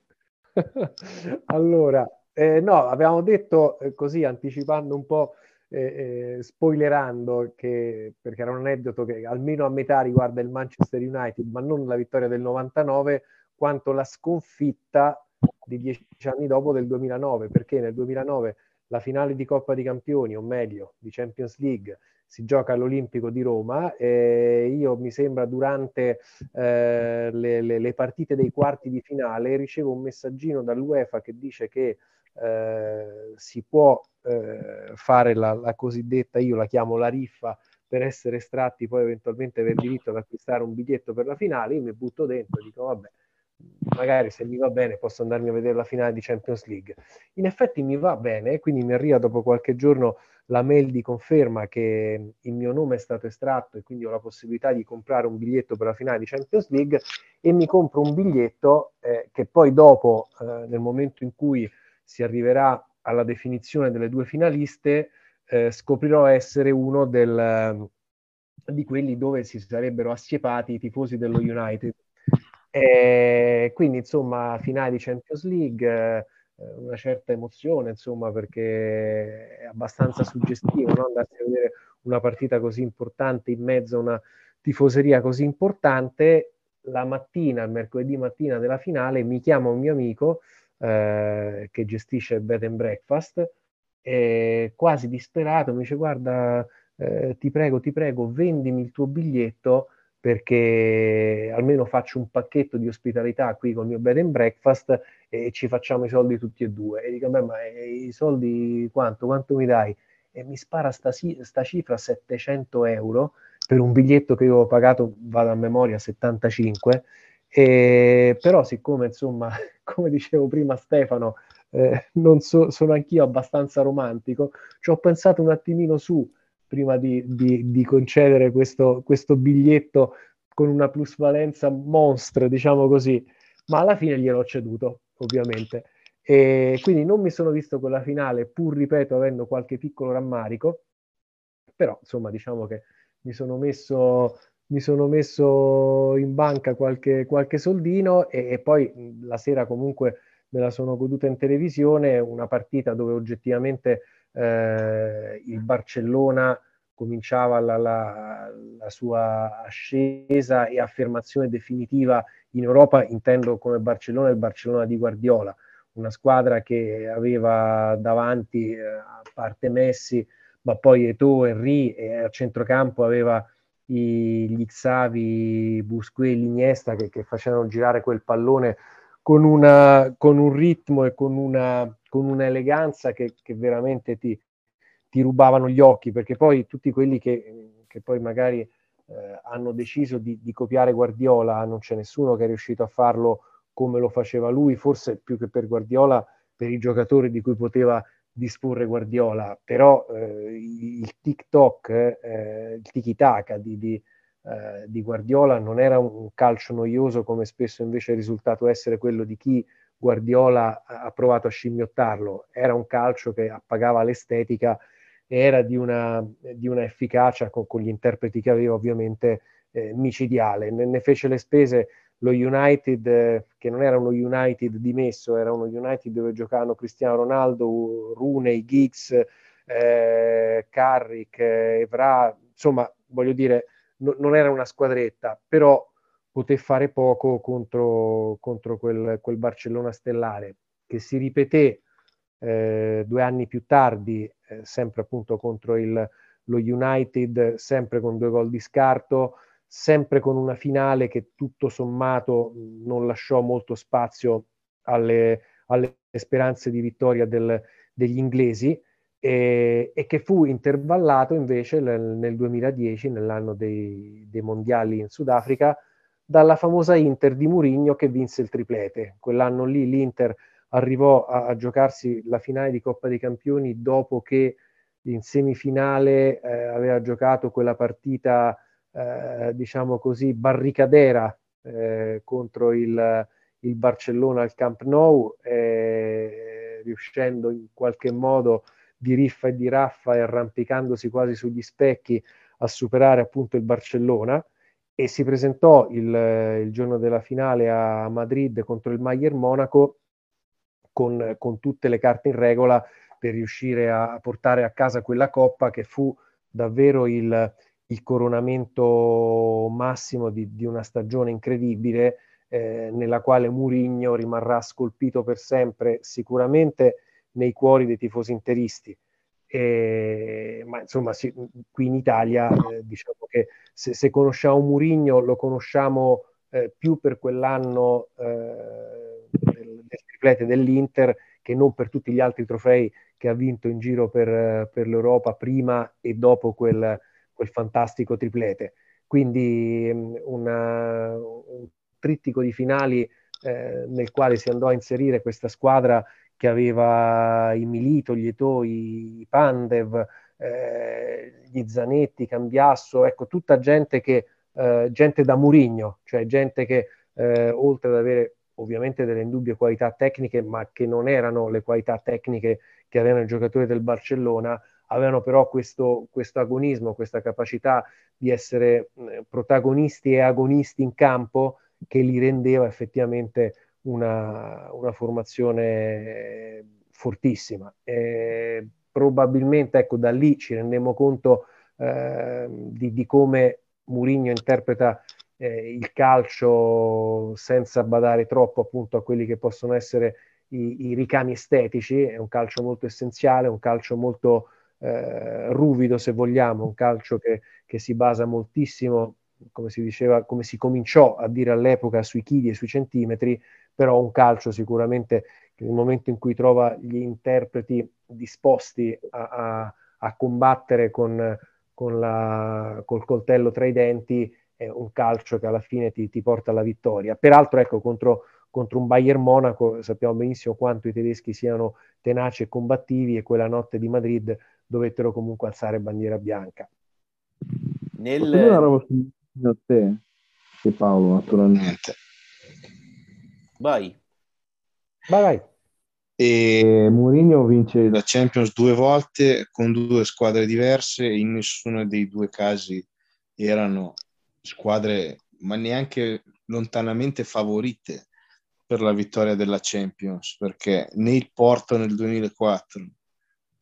S3: allora, eh, no, abbiamo detto eh, così, anticipando un po', eh, eh, spoilerando, che, perché era un aneddoto che almeno a metà riguarda il Manchester United, ma non la vittoria del 99, quanto la sconfitta di dieci anni dopo del 2009, perché nel 2009 la finale di Coppa dei Campioni, o meglio, di Champions League, si gioca all'Olimpico di Roma. e io mi sembra durante eh, le, le, le, partite dei quarti di finale ricevo un messaggino dall'UEFA che dice che eh, si può eh, fare la, la, cosiddetta, io la chiamo la riffa, per essere estratti poi eventualmente aver diritto ad acquistare un biglietto per la finale. Io mi butto dentro e dico vabbè magari se mi va bene posso andarmi a vedere la finale di Champions League. In effetti mi va bene, quindi mi arriva dopo qualche giorno la mail di conferma che il mio nome è stato estratto e quindi ho la possibilità di comprare un biglietto per la finale di Champions League e mi compro un biglietto eh, che poi dopo, eh, nel momento in cui si arriverà alla definizione delle due finaliste, eh, scoprirò essere uno del, di quelli dove si sarebbero assiepati i tifosi dello United e quindi insomma finale di Champions League, una certa emozione, insomma, perché è abbastanza suggestivo no? andarsi a vedere una partita così importante in mezzo a una tifoseria così importante. La mattina, il mercoledì mattina della finale, mi chiama un mio amico eh, che gestisce bed and breakfast e quasi disperato mi dice guarda eh, ti prego ti prego vendimi il tuo biglietto perché almeno faccio un pacchetto di ospitalità qui con il mio bed and breakfast e ci facciamo i soldi tutti e due. E dico, beh, ma i soldi quanto? Quanto mi dai? E mi spara sta, sta cifra 700 euro per un biglietto che io ho pagato, vado a memoria, 75. E, però siccome, insomma, come dicevo prima Stefano, eh, non so, sono anch'io abbastanza romantico, ci ho pensato un attimino su prima di, di, di concedere questo, questo biglietto con una plusvalenza monstra, diciamo così, ma alla fine gliel'ho ceduto, ovviamente. E quindi non mi sono visto quella finale, pur ripeto, avendo qualche piccolo rammarico, però insomma diciamo che mi sono messo, mi sono messo in banca qualche, qualche soldino e, e poi la sera comunque me la sono goduta in televisione, una partita dove oggettivamente eh, il Barcellona cominciava la, la, la, sua ascesa e affermazione definitiva in Europa, intendo come Barcellona il Barcellona di Guardiola, una squadra che aveva davanti, eh, a parte Messi, ma poi Eto'o, Henry e a centrocampo aveva i, gli Xavi, Busquets, l'Iniesta che, che facevano girare quel pallone con, una, con un ritmo e con una, con un'eleganza che, che veramente ti, ti, rubavano gli occhi, perché poi tutti quelli che, che poi magari eh, hanno deciso di, di, copiare Guardiola, non c'è nessuno che è riuscito a farlo come lo faceva lui, forse più che per Guardiola, per i giocatori di cui poteva disporre Guardiola, però eh, il TikTok, eh, il tiki-taka di, di eh, di Guardiola non era un calcio noioso come spesso invece è risultato essere quello di chi Guardiola ha provato a scimmiottarlo, era un calcio che appagava l'estetica e era di una, di una efficacia con, con, gli interpreti che aveva ovviamente eh, micidiale. Ne, ne, fece le spese lo United, eh, che non era uno United dimesso, era uno United dove giocavano Cristiano Ronaldo, Rooney, Giggs, eh, Carrick, Evra, insomma, voglio dire, no, non era una squadretta, però poté fare poco contro, contro quel, quel, Barcellona stellare che si ripeté eh, due anni più tardi, eh, sempre appunto contro il, lo United, sempre con due gol di scarto, sempre con una finale che tutto sommato non lasciò molto spazio alle, alle speranze di vittoria del, degli inglesi e, e, che fu intervallato invece nel, nel 2010, nell'anno dei, dei, mondiali in Sudafrica, dalla famosa Inter di Murigno che vinse il triplete. Quell'anno lì l'Inter arrivò a, a giocarsi la finale di Coppa dei Campioni dopo che in semifinale eh, aveva giocato quella partita, eh, diciamo così, barricadera eh, contro il, il, Barcellona al Camp Nou, eh, riuscendo in qualche modo di riffa e di raffa e arrampicandosi quasi sugli specchi a superare appunto il Barcellona e si presentò il, il giorno della finale a Madrid contro il Bayern Monaco con, con, tutte le carte in regola per riuscire a portare a casa quella coppa che fu davvero il, il coronamento massimo di, di, una stagione incredibile eh, nella quale Murigno rimarrà scolpito per sempre sicuramente nei cuori dei tifosi interisti. E, ma insomma, sì, qui in Italia eh, diciamo che se, se, conosciamo Murigno lo conosciamo eh, più per quell'anno eh, del, triplete dell'Inter che non per tutti gli altri trofei che ha vinto in giro per, per l'Europa prima e dopo quel, quel fantastico triplete. Quindi una, un trittico di finali eh, nel quale si andò a inserire questa squadra che aveva i Milito, gli Eto, i Pandev, eh, gli Zanetti, Cambiasso, ecco, tutta gente che, eh, gente da Murigno, cioè gente che eh, oltre ad avere ovviamente delle indubbie qualità tecniche, ma che non erano le qualità tecniche che avevano i giocatori del Barcellona, avevano però questo, questo agonismo, questa capacità di essere protagonisti e agonisti in campo che li rendeva effettivamente una, una formazione fortissima. E probabilmente ecco, da lì ci rendiamo conto eh, di, di, come Mourinho interpreta eh, il calcio senza badare troppo appunto a quelli che possono essere i, i ricami estetici, è un calcio molto essenziale, un calcio molto eh, ruvido se vogliamo, un calcio che, che si basa moltissimo come si diceva, come si cominciò a dire all'epoca sui chili e sui centimetri, però un calcio sicuramente nel momento in cui trova gli interpreti disposti a, a, a combattere con, con la, col coltello tra i denti, è un calcio che alla fine ti, ti porta alla vittoria. Peraltro, ecco, contro, contro un Bayern Monaco sappiamo benissimo quanto i tedeschi siano tenaci e combattivi e quella notte di Madrid dovettero comunque alzare bandiera bianca.
S2: Nel... Una roba a te e Paolo, naturalmente.
S1: Vai.
S3: Vai, vai.
S2: E Mourinho vince la Champions due volte con due squadre diverse. In nessuno dei due casi erano squadre, ma neanche lontanamente favorite per la vittoria della Champions, perché né il Porto nel 2004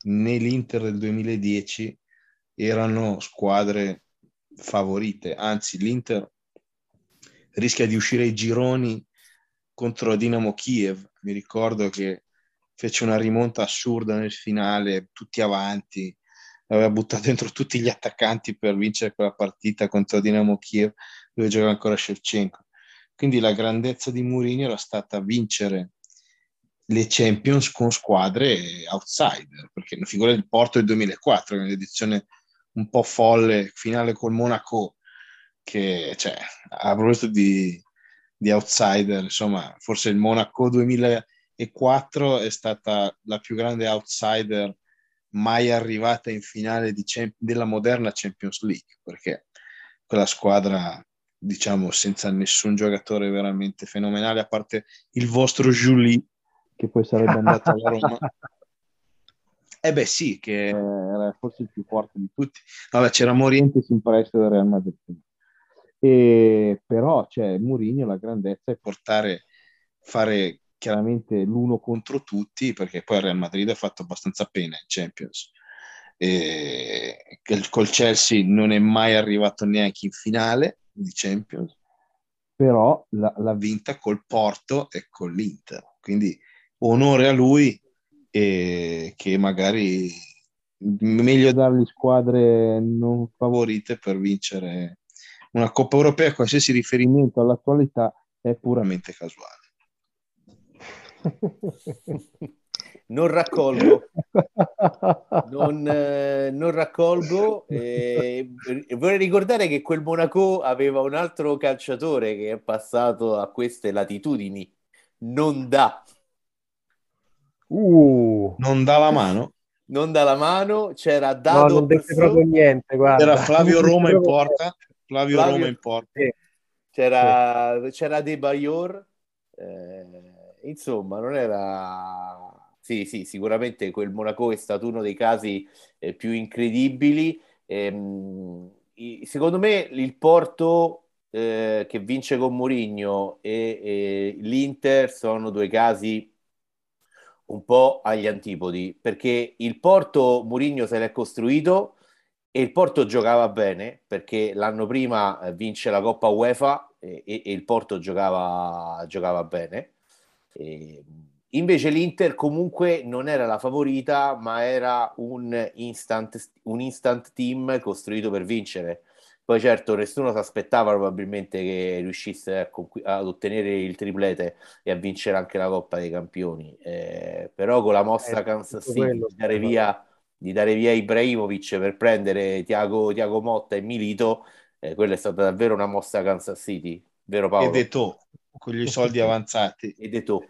S2: né l'Inter del 2010 erano squadre favorite, anzi l'Inter rischia di uscire ai gironi contro Dinamo Kiev. Mi ricordo che fece una rimonta assurda nel finale, tutti avanti, aveva buttato dentro tutti gli attaccanti per vincere quella partita contro Dinamo Kiev dove giocava ancora Shevchenko. Quindi la grandezza di Mourinho era stata vincere le Champions con squadre outsider, perché la figura del Porto del 2004, nell'edizione un po' folle, finale col Monaco, che cioè, a proposito di, di outsider, insomma, forse il Monaco 2004 è stata la più grande outsider mai arrivata in finale di, della moderna Champions League, perché quella squadra, diciamo, senza nessun giocatore veramente fenomenale, a parte il vostro Julie, che poi sarebbe andato alla Roma. Eh beh sì, che era forse il più forte di tutti. Vabbè, c'era Morientes in prestito del Real Madrid. E, però cioè, Mourinho la grandezza è portare, fare chiaramente l'uno contro tutti, perché poi il Real Madrid ha fatto abbastanza pena in Champions. E, col Chelsea non è mai arrivato neanche in finale di Champions, però l'ha vinta col Porto e con l'Inter. Quindi onore a lui e che magari meglio dargli squadre non favorite per vincere una Coppa Europea, qualsiasi riferimento all'attualità è puramente casuale.
S1: non raccolgo, non, eh, non raccolgo. Eh, vorrei ricordare che quel Monaco aveva un altro calciatore che è passato a queste latitudini, non da.
S2: Uh. Non dà la mano?
S1: Non dà la mano, c'era Dado...
S3: No, non dette proprio niente, guarda.
S2: C'era Flavio Roma in porta. Flavio, Flavio Roma in porta. Sì.
S1: C'era, sì. c'era De Bayor. Eh, insomma, non era... Sì, sì, sicuramente quel Monaco è stato uno dei casi eh, più incredibili. Ehm, secondo me il Porto eh, che vince con Mourinho e, e l'Inter sono due casi un po' agli antipodi, perché il Porto Murigno se l'è costruito e il Porto giocava bene, perché l'anno prima eh, vince la Coppa UEFA e, e, e il Porto giocava, giocava bene. E invece l'Inter comunque non era la favorita, ma era un instant, un instant team costruito per vincere. Poi certo nessuno si aspettava probabilmente che riuscisse a conqu- ad ottenere il triplete e a vincere anche la Coppa dei Campioni, eh, però con la mossa eh, Kansas City quello, dare via, di dare via Ibrahimovic per prendere Tiago, Tiago Motta e Milito, eh, quella è stata davvero una mossa Kansas City, vero Paolo?
S2: E detto, con gli soldi avanzati.
S1: E detto.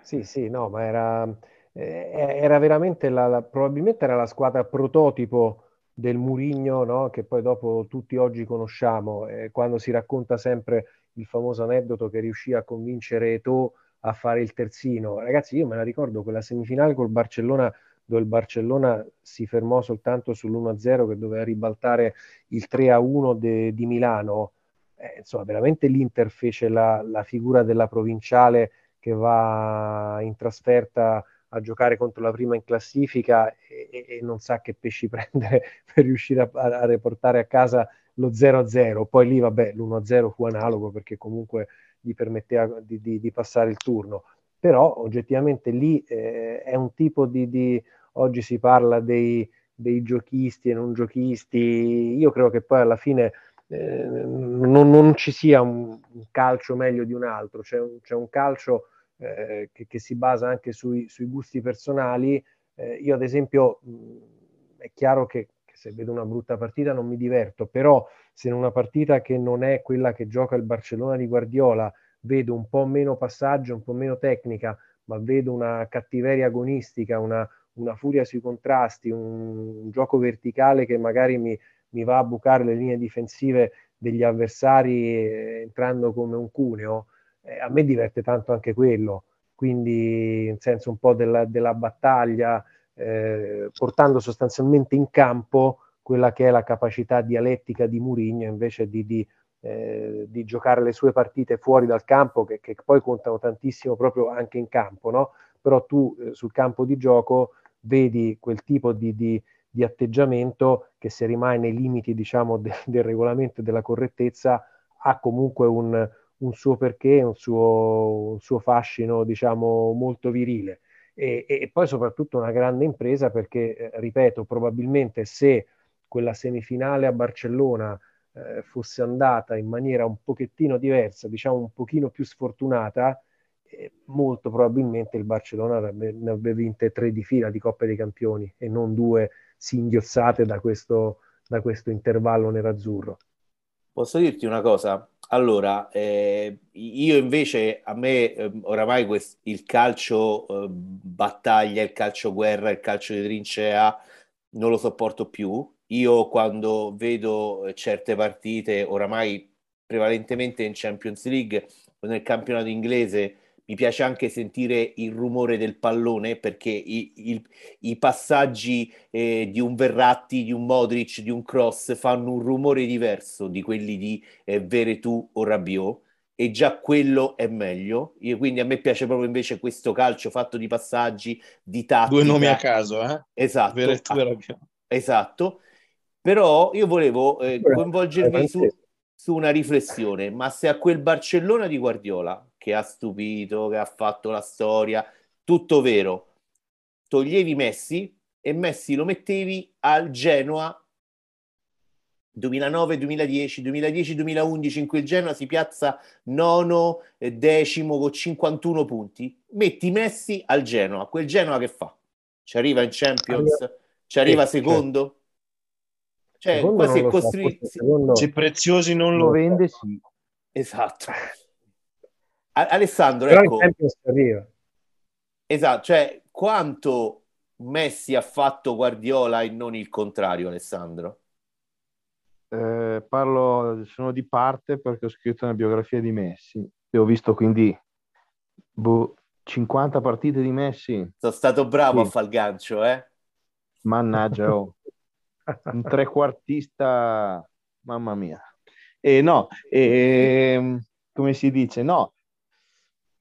S3: Sì, sì, no, ma era, eh, era veramente la, la, probabilmente era la squadra prototipo del Murigno, no? che poi dopo tutti oggi conosciamo, eh, quando si racconta sempre il famoso aneddoto che riuscì a convincere Eto'o a fare il terzino. Ragazzi, io me la ricordo quella semifinale col Barcellona dove il Barcellona si fermò soltanto sull'1-0 che doveva ribaltare il 3-1 de, di Milano. eh, insomma, veramente l'Inter fece la, la, figura della provinciale che va in trasferta a giocare contro la prima in classifica e, e non sa che pesci prendere per riuscire a, a riportare a casa lo 0-0. Poi lì, vabbè, l'1-0 fu analogo perché comunque gli permetteva di, di, di passare il turno. Però oggettivamente lì eh, è un tipo di, di... Oggi si parla dei, dei giochisti e non giochisti. Io credo che poi alla fine eh, non, non, ci sia un, calcio meglio di un altro, c'è un, c'è un calcio eh, che, che, si basa anche sui, sui gusti personali. Eh, io ad esempio mh, è chiaro che, che, se vedo una brutta partita non mi diverto, però se in una partita che non è quella che gioca il Barcellona di Guardiola vedo un po' meno passaggio, un po' meno tecnica, ma vedo una cattiveria agonistica, una, una furia sui contrasti, un, un gioco verticale che magari mi, mi va a bucare le linee difensive degli avversari eh, entrando come un cuneo, eh, a me diverte tanto anche quello, quindi in senso un po' della, della battaglia, eh, portando sostanzialmente in campo quella che è la capacità dialettica di Murigno invece di, di, eh, di, giocare le sue partite fuori dal campo, che, che, poi contano tantissimo proprio anche in campo, no? però tu eh, sul campo di gioco vedi quel tipo di, di di atteggiamento che se rimane nei limiti diciamo, de, del regolamento e della correttezza ha comunque un, un suo perché, un suo, un suo fascino diciamo, molto virile. E, e, poi soprattutto una grande impresa perché, eh, ripeto, probabilmente se quella semifinale a Barcellona eh, fosse andata in maniera un pochettino diversa, diciamo un pochino più sfortunata, molto probabilmente il Barcellona ne avrebbe vinte tre di fila di Coppa dei Campioni e non due singhiozzate da questo, da questo intervallo nerazzurro.
S1: Posso dirti una cosa? Allora, eh, io invece, a me eh, oramai quest- il calcio eh, battaglia, il calcio guerra, il calcio di trincea non lo sopporto più. Io quando vedo certe partite, oramai prevalentemente in Champions League o nel campionato inglese, mi piace anche sentire il rumore del pallone perché i, i, i passaggi eh, di un Verratti, di un Modric, di un Cross fanno un rumore diverso di quelli di eh, Veretù o Rabiot e già quello è meglio. Io, quindi a me piace proprio invece questo calcio fatto di passaggi, di tattica.
S2: Due nomi a caso, eh?
S1: Esatto. Veretù e Rabiot. Esatto. Però io volevo eh, coinvolgervi su, su una riflessione, ma se a quel Barcellona di Guardiola che ha stupito, che ha fatto la storia, tutto vero. Toglievi Messi e Messi lo mettevi al Genoa 2009, 2010, 2010, 2011 in quel Genoa si piazza nono, e decimo con 51 punti. Metti Messi al Genoa, quel Genoa che fa? Ci arriva in Champions? Ci arriva eh, secondo?
S3: Cioè, secondo quasi è costretto.
S2: Se Preziosi non lo vende, sì.
S1: Esatto. Alessandro, Però ecco, esatto, cioè quanto Messi ha fatto Guardiola e non il contrario, Alessandro?
S2: Eh, parlo, sono di parte perché ho scritto una biografia di Messi e ho visto quindi boh, 50 partite di Messi.
S1: Sono stato bravo sì. a fare il gancio, eh?
S2: Mannaggia, oh. un trequartista, mamma mia. E no, e, come si dice, no,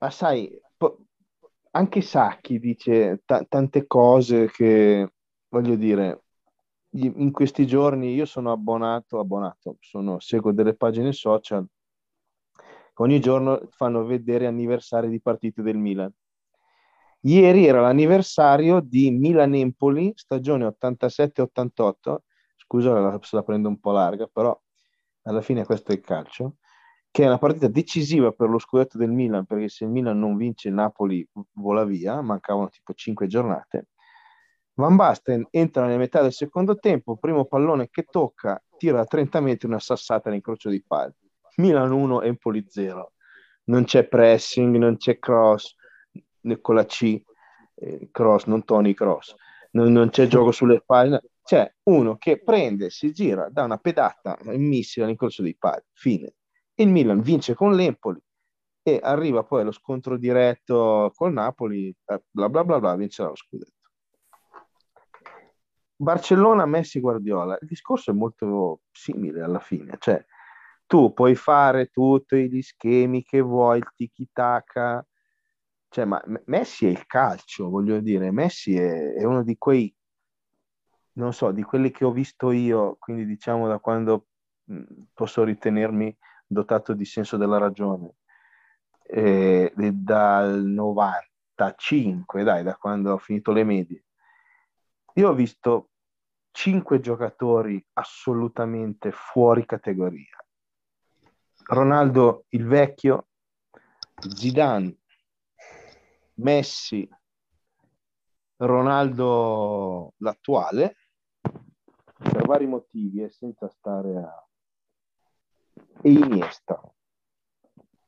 S2: ma sai, anche Sacchi dice t- tante cose che, voglio dire, in questi giorni io sono abbonato, abbonato, sono, seguo delle pagine social che ogni giorno fanno vedere anniversari di partite del Milan. Ieri era l'anniversario di Milan-Empoli, stagione 87-88, scusa se la prendo un po' larga, però alla fine questo è il calcio che è una partita decisiva per lo scudetto del Milan, perché se il Milan non vince il Napoli vola via, mancavano tipo 5 giornate. Van Basten entra nella metà del secondo tempo, primo pallone che tocca, tira a 30 metri una sassata nell'incrocio di pali. Milan 1, Empoli 0. Non c'è pressing, non c'è cross, con la C, eh, cross, non Tony Cross. Non, non c'è gioco sulle palle. C'è uno che prende, si gira, dà una pedata in missile all'incrocio dei pali. Fine il Milan vince con l'Empoli e arriva poi allo scontro diretto col Napoli, eh, bla bla bla bla, vincerà lo scudetto. Barcellona, Messi, Guardiola, il discorso è molto simile alla fine, cioè tu puoi fare tutti gli schemi che vuoi, il tiki-taka, cioè, ma Messi è il calcio, voglio dire, Messi è, è uno di quei, non so, di quelli che ho visto io, quindi diciamo da quando mh, posso ritenermi dotato di senso della ragione, eh, dal 95, dai, da quando ho finito le medie. Io ho visto cinque giocatori assolutamente fuori categoria. Ronaldo il vecchio, Zidane, Messi, Ronaldo l'attuale, per vari motivi e senza stare a... e Iniesta.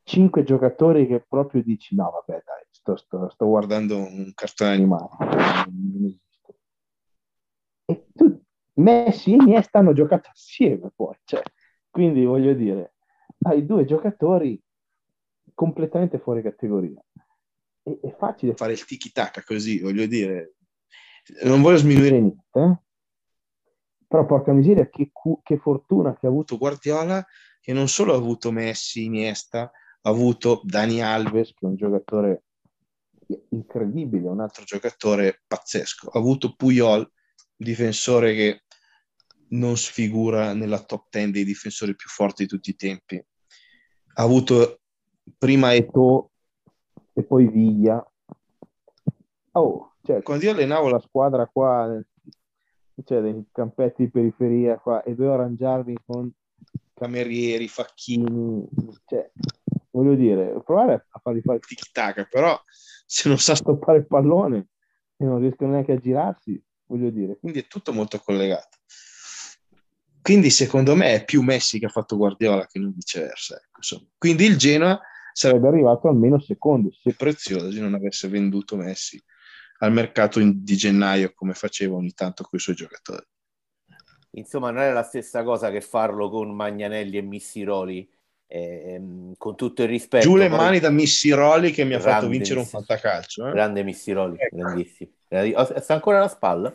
S2: Cinque giocatori che proprio dici no vabbè dai, sto, sto, sto guardando un cartone animato. E tu, Messi e Iniesta hanno giocato assieme poi, cioè, quindi voglio dire, hai due giocatori completamente fuori categoria. E, è facile fare il tiki-taka così, voglio dire. Non voglio sminuire niente, eh? però porca miseria, che, cu- che fortuna che ha avuto Guardiola, che non solo ha avuto Messi, Iniesta, ha avuto Dani Alves, che è un giocatore incredibile, un altro giocatore pazzesco. Ha avuto Puyol, difensore che non sfigura nella top 10 dei difensori più forti di tutti i tempi. Ha avuto prima Eto e poi Viglia. Oh, cioè, quando io allenavo la squadra qua, cioè nei campetti di periferia qua, e dovevo arrangiarmi con camerieri, facchini, cioè, voglio dire, provare a farli fare il tic-tac, però se non sa stoppare il pallone e non riescono neanche a girarsi, voglio dire, quindi è tutto molto collegato. Quindi secondo me è più Messi che ha fatto Guardiola che non viceversa. Ecco, Quindi il Genoa sarebbe arrivato almeno secondo se Preziosi non avesse venduto Messi al mercato in, di gennaio come faceva ogni tanto con i suoi giocatori.
S1: Insomma, non è la stessa cosa che farlo con Magnanelli e Missiroli. Eh, con tutto il rispetto.
S2: Giù le mani da Missiroli che mi ha fatto vincere Miss... un fantacalcio. Eh?
S1: Grande Missiroli, ecco. grandissimo. Sta ancora alla spalla?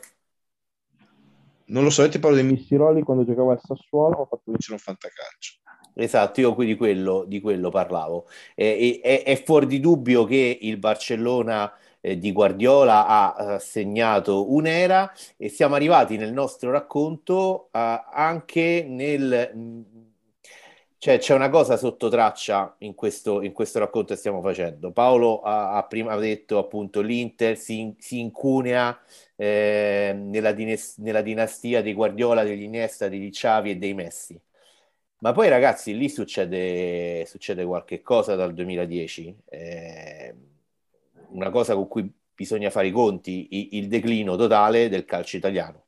S2: Non lo so, io ti parlo dei Missiroli quando giocavo al Sassuolo, ho fatto vincere un fantacalcio.
S1: Esatto, io qui di quello, di quello parlavo. Eh, è, è, fuori di dubbio che il Barcellona eh, di Guardiola ha uh, segnato un'era e siamo arrivati nel nostro racconto uh, anche nel... Mh, cioè c'è una cosa sotto traccia in questo, in questo racconto che stiamo facendo. Paolo ha, ha prima detto appunto l'Inter si, si incunea eh, nella, dines- nella, dinastia di Guardiola, degli Iniesta, degli Xavi e dei Messi. Ma poi ragazzi, lì succede, succede qualche cosa dal 2010, eh, una cosa con cui bisogna fare i conti, il declino totale del calcio italiano,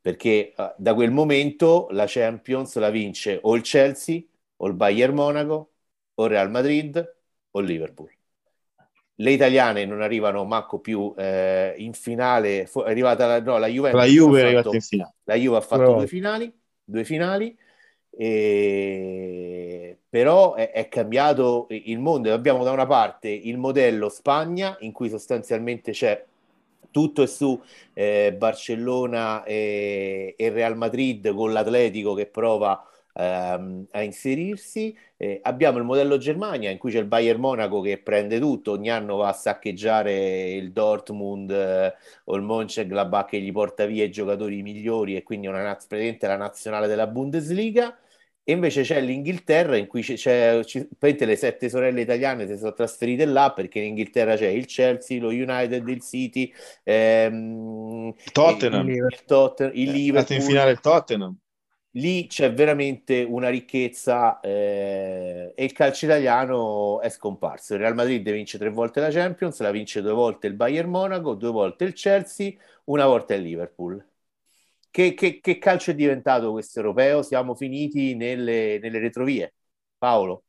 S1: perché uh, da quel momento la Champions la vince o il Chelsea, o il Bayern Monaco, o il Real Madrid, o il Liverpool le italiane non arrivano manco più eh, in finale, fu- è arrivata la, no, la Juventus.
S2: La Juve arrivata in finale.
S1: La Juve ha fatto Però... due finali, due finali e... però è, è, cambiato il mondo. Abbiamo da una parte il modello Spagna, in cui sostanzialmente c'è tutto e su eh, Barcellona e, e Real Madrid con l'Atletico che prova ehm, a inserirsi. Eh, abbiamo il modello Germania in cui c'è il Bayern Monaco che prende tutto, ogni anno va a saccheggiare il Dortmund eh, o il Mönchengladbach che gli porta via i giocatori migliori e quindi una naz- la nazionale della Bundesliga. E invece c'è l'Inghilterra in cui c'è, c'è, c'è le sette sorelle italiane si sono trasferite là perché in Inghilterra c'è il Chelsea, lo United, il City, ehm,
S2: Tottenham,
S1: il, il, Totten- il Liverpool.
S2: in finale il Tottenham
S1: lì c'è veramente una ricchezza eh, e il calcio italiano è scomparso. Il Real Madrid vince tre volte la Champions, la vince due volte il Bayern Monaco, due volte il Chelsea, una volta il Liverpool. Che, che, che calcio è diventato questo europeo? Siamo finiti nelle, nelle retrovie. Paolo?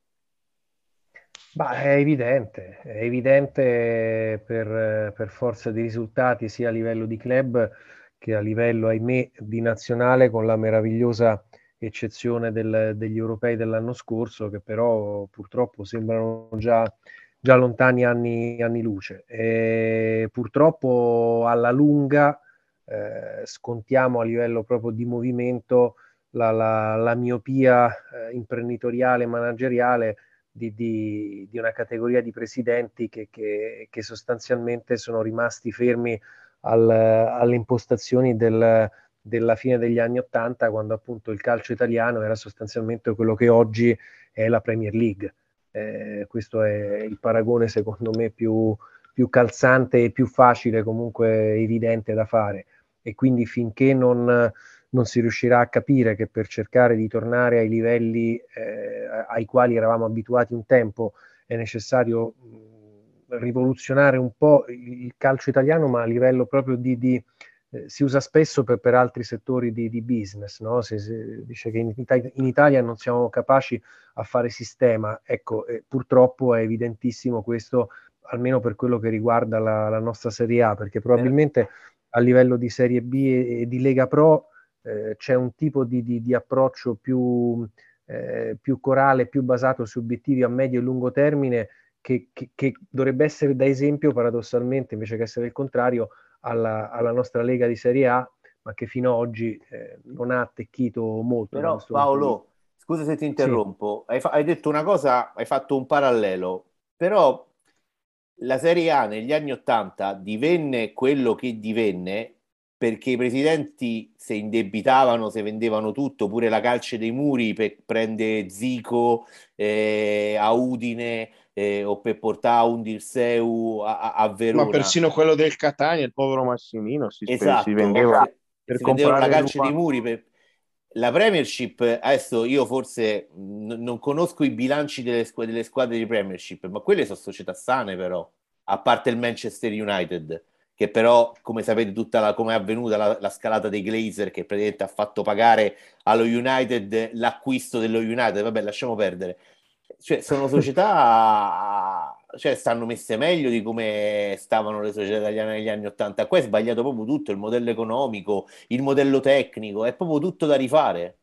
S3: Bah, è evidente, è evidente per, per forza di risultati sia a livello di club che a livello, ahimè, di nazionale, con la meravigliosa eccezione del, degli europei dell'anno scorso, che però purtroppo sembrano già, già lontani anni, anni luce. E purtroppo alla lunga eh, scontiamo a livello proprio di movimento la, la, la miopia eh, imprenditoriale, manageriale di, di, di, una categoria di presidenti che, che, che sostanzialmente sono rimasti fermi al, alle impostazioni del, della fine degli anni Ottanta, quando appunto il calcio italiano era sostanzialmente quello che oggi è la Premier League. Eh, questo è il paragone secondo me più, più calzante e più facile, comunque evidente da fare. E quindi finché non, non si riuscirà a capire che per cercare di tornare ai livelli eh, ai quali eravamo abituati un tempo è necessario mh, rivoluzionare un po' il calcio italiano, ma a livello proprio di, di eh, si usa spesso per, per altri settori di, di business, no? se, se dice che in, in, Italia non siamo capaci a fare sistema, ecco, eh, purtroppo è evidentissimo questo, almeno per quello che riguarda la, la nostra Serie A, perché probabilmente a livello di Serie B e, e di Lega Pro eh, c'è un tipo di, di, di approccio più, eh, più, corale, più basato su obiettivi a medio e lungo termine, che, che, che, dovrebbe essere da esempio, paradossalmente, invece che essere il contrario, alla, alla nostra Lega di Serie A, ma che fino ad oggi eh, non ha attecchito molto.
S1: Però Paolo, scusa se ti interrompo, sì. hai, fa- hai detto una cosa, hai fatto un parallelo, però la Serie A negli anni Ottanta divenne quello che divenne perché i presidenti se indebitavano, se vendevano tutto, pure la calce dei muri per prendere Zico eh, a Udine eh, o per portare un Dirseu a, a, Verona.
S2: Ma persino quello del Catania, il povero Massimino, si,
S1: esatto,
S2: si vendeva
S1: per si vendeva la calce dei muri. Per... La Premiership, adesso io forse n- non conosco i bilanci delle, squ- delle squadre di Premiership, ma quelle sono società sane però, a parte il Manchester United che però, come sapete, tutta la, come è avvenuta la, la, scalata dei Glazer, che praticamente ha fatto pagare allo United l'acquisto dello United, vabbè, lasciamo perdere. Cioè, sono società, cioè, stanno messe meglio di come stavano le società italiane negli anni Ottanta. Qua è sbagliato proprio tutto, il modello economico, il modello tecnico, è proprio tutto da rifare.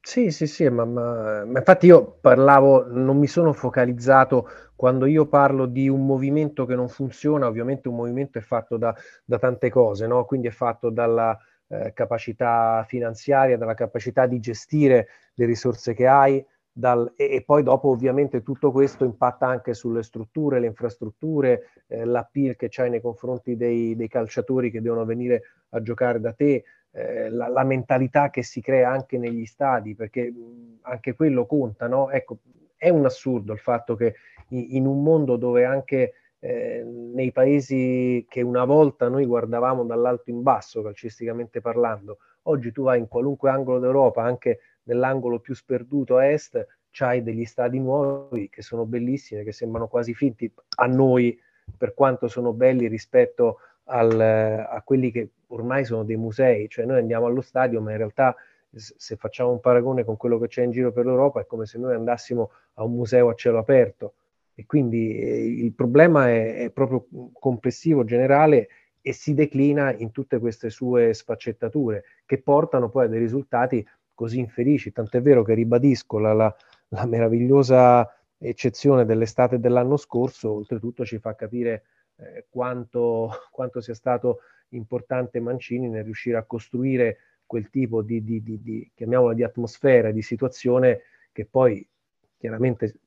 S3: Sì, sì, sì, ma, ma, ma, infatti io parlavo, non mi sono focalizzato quando io parlo di un movimento che non funziona, ovviamente un movimento è fatto da, da tante cose, no? quindi è fatto dalla eh, capacità finanziaria, dalla capacità di gestire le risorse che hai, dal, e, poi dopo ovviamente tutto questo impatta anche sulle strutture, le infrastrutture, eh, l'appeal che c'hai nei confronti dei, dei calciatori che devono venire a giocare da te, eh, la, la, mentalità che si crea anche negli stadi, perché anche quello conta, no? Ecco, è un assurdo il fatto che in, in un mondo dove anche eh, nei paesi che una volta noi guardavamo dall'alto in basso, calcisticamente parlando, oggi tu vai in qualunque angolo d'Europa, anche nell'angolo più sperduto a est, c'hai degli stadi nuovi che sono bellissimi, che sembrano quasi finti a noi per quanto sono belli rispetto al, a quelli che ormai sono dei musei, cioè noi andiamo allo stadio, ma in realtà se facciamo un paragone con quello che c'è in giro per l'Europa è come se noi andassimo a un museo a cielo aperto. E quindi eh, il problema è, è proprio complessivo, generale e si declina in tutte queste sue sfaccettature che portano poi a dei risultati così infelici. Tant'è vero che ribadisco la, la, la meravigliosa eccezione dell'estate dell'anno scorso, oltretutto ci fa capire eh, quanto, quanto, sia stato importante Mancini nel riuscire a costruire quel tipo di, di, di, di chiamiamola di atmosfera, di situazione che poi chiaramente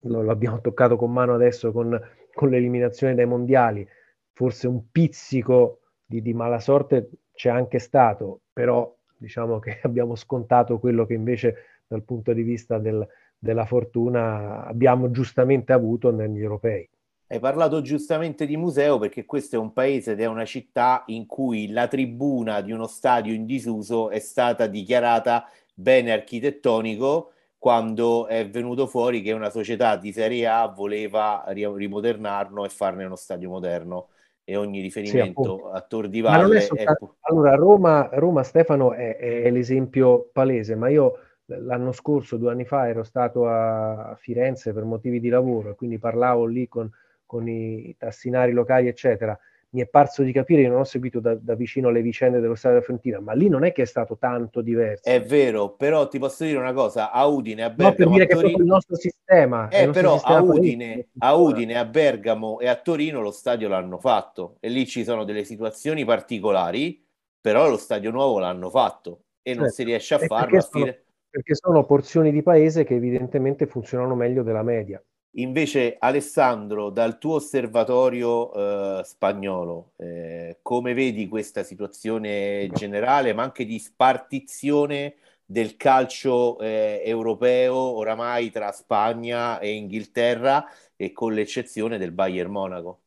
S3: lo, lo abbiamo toccato con mano adesso con, con, l'eliminazione dai mondiali, forse un pizzico di, di mala sorte c'è anche stato, però diciamo che abbiamo scontato quello che invece dal punto di vista del, della fortuna abbiamo giustamente avuto negli europei.
S1: Hai parlato giustamente di museo perché questo è un paese ed è una città in cui la tribuna di uno stadio in disuso è stata dichiarata bene architettonico quando è venuto fuori che una società di Serie A voleva rimodernarlo e farne uno stadio moderno e ogni riferimento sì, a Tor di Valle
S3: soltanto... è... Allora, Roma, Roma Stefano è, è, l'esempio palese, ma io l'anno scorso, due anni fa, ero stato a Firenze per motivi di lavoro e quindi parlavo lì con con i tassinari locali, eccetera, mi è parso di capire, io non ho seguito da, da, vicino le vicende dello Stadio della Fiorentina, ma lì non è che è stato tanto diverso.
S1: È vero, però ti posso dire una cosa, a Udine, a Bergamo...
S3: No, per dire che Torino... è il nostro sistema.
S1: Eh, però sistema a, Udine, a Udine, a Bergamo e a Torino lo stadio l'hanno fatto e lì ci sono delle situazioni particolari, però lo stadio nuovo l'hanno fatto e non certo. si riesce a
S3: e
S1: farlo.
S3: Perché sono, perché sono porzioni di paese che evidentemente funzionano meglio della media.
S1: Invece, Alessandro, dal tuo osservatorio eh, spagnolo, eh, come vedi questa situazione generale, ma anche di spartizione del calcio eh, europeo oramai tra Spagna e Inghilterra e con l'eccezione del Bayern Monaco?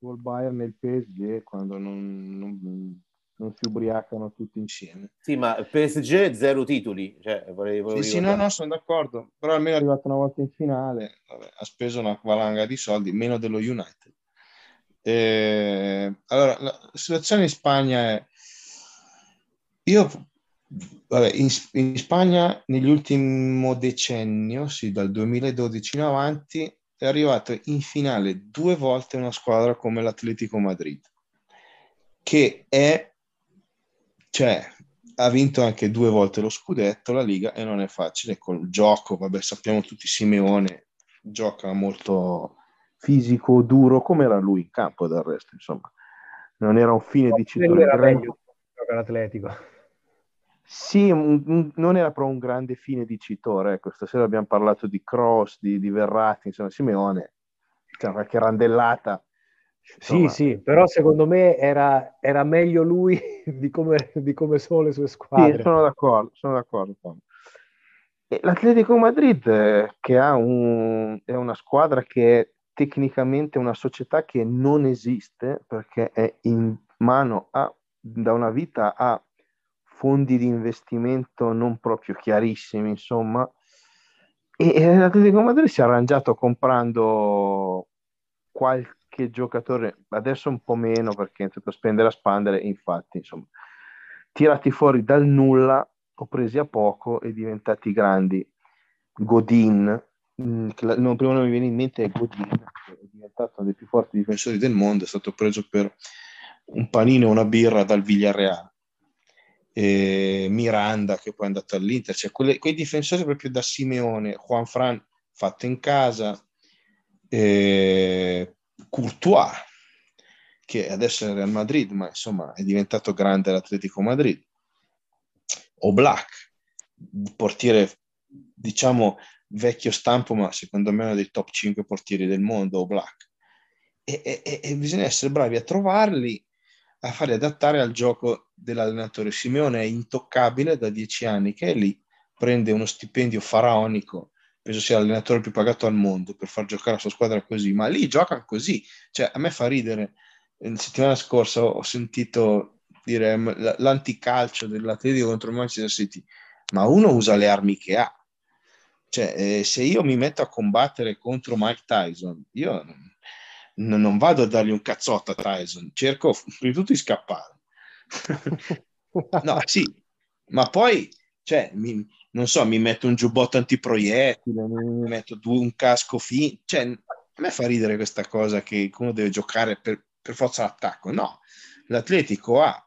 S2: Il Bayern e il PSG quando non, non non si ubriacano tutti insieme.
S1: Sì, ma PSG zero titoli. Cioè, vorrei,
S2: vorrei sì, sì, no, no, sono d'accordo. Però almeno è arrivato una volta in finale, vabbè, ha speso una valanga di soldi, meno dello United. Eh, allora, la situazione in Spagna è... Io, vabbè, in, in Spagna nell'ultimo decennio, sì, dal 2012 in avanti, è arrivata in finale due volte una squadra come l'Atletico Madrid, che è cioè, ha vinto anche due volte lo scudetto, la Liga, e non è facile col gioco. Vabbè, sappiamo tutti Simeone gioca molto fisico, duro, come era lui in campo del resto, insomma. Non era un fine di
S3: cittadino. Era meglio l'Atletico.
S2: Sì, un, un, non era però un grande fine dicitore. Ecco, stasera abbiamo parlato di Cross, di, di Verratti, insomma, Simeone, cioè, qualche randellata
S3: Insomma, sì, sì, però secondo me era, era meglio lui di come, di come, sono le sue squadre.
S2: Sì, sono d'accordo, sono d'accordo. L'Atletico Madrid, eh, che ha un, è una squadra che è tecnicamente una società che non esiste perché è in mano a, da una vita a fondi di investimento non proprio chiarissimi, insomma. E, e l'Atletico Madrid si è arrangiato comprando qualche qualche giocatore, adesso un po' meno perché è a spendere a spandere, infatti, insomma, tirati fuori dal nulla o presi a poco e diventati grandi. Godin, mm, il primo nome che mi viene in mente è Godin, che è diventato uno dei più forti difensori del mondo, è stato preso per un panino e una birra dal Villarreal. E Miranda che poi è andato all'Inter, cioè quelle, quei difensori proprio da Simeone, Juan Fran fatto in casa, eh, Courtois, che adesso è Real Madrid, ma insomma è diventato grande l'Atletico Madrid, o Black, portiere diciamo vecchio stampo, ma secondo me uno dei top 5 portieri del mondo, o Black. E, e, e, bisogna essere bravi a trovarli, a farli adattare al gioco dell'allenatore. Simeone è intoccabile da dieci anni che è lì, prende uno stipendio faraonico penso sia l'allenatore più pagato al mondo per far giocare la sua squadra così, ma lì giocano così, cioè a me fa ridere. La settimana scorsa ho sentito dire l'anticalcio dell'Atletico contro il Manchester City, ma uno usa le armi che ha. Cioè, eh, se io mi metto a combattere contro Mike Tyson, io non, non vado a dargli un cazzotto a Tyson, cerco prima di tutto di scappare. no, sì, ma poi cioè, mi, non so, mi metto un giubbotto antiproiettile, mi metto un casco fin, cioè, a me fa ridere questa cosa che uno deve giocare per, per forza l'attacco. No, l'Atletico ha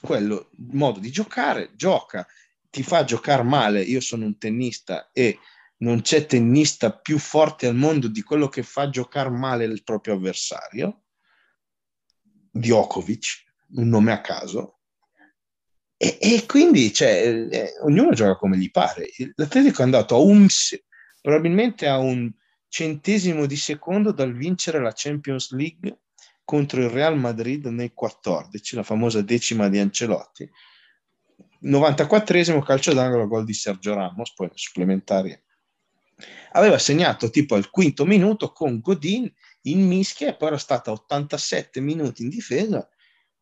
S2: quello modo di giocare, gioca, ti fa giocare male. Io sono un tennista e non c'è tennista più forte al mondo di quello che fa giocare male il proprio avversario. Djokovic, un nome a caso, e, e quindi cioè, eh, ognuno gioca come gli pare. L'Atletico è andato a un, probabilmente a un centesimo di secondo dal vincere la Champions League contro il Real Madrid nel 14, la famosa decima di Ancelotti. 94esimo calcio d'angolo, gol di Sergio Ramos, poi supplementari. Aveva segnato tipo al quinto minuto con Godin in mischia e poi era stata 87 minuti in difesa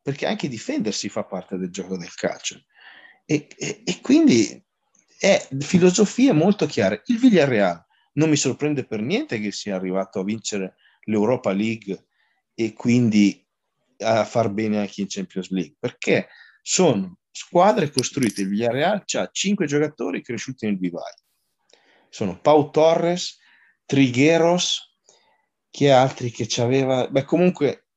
S2: perché anche difendersi fa parte del gioco del calcio. E, e, e quindi è filosofia molto chiara. Il Villarreal non mi sorprende per niente che sia arrivato a vincere l'Europa League e quindi a far bene anche in Champions League, perché sono squadre costruite. Il Villarreal ha cinque giocatori cresciuti nel vivaio. Sono Pau Torres, Trigueros, chi altri che ci aveva... Beh, comunque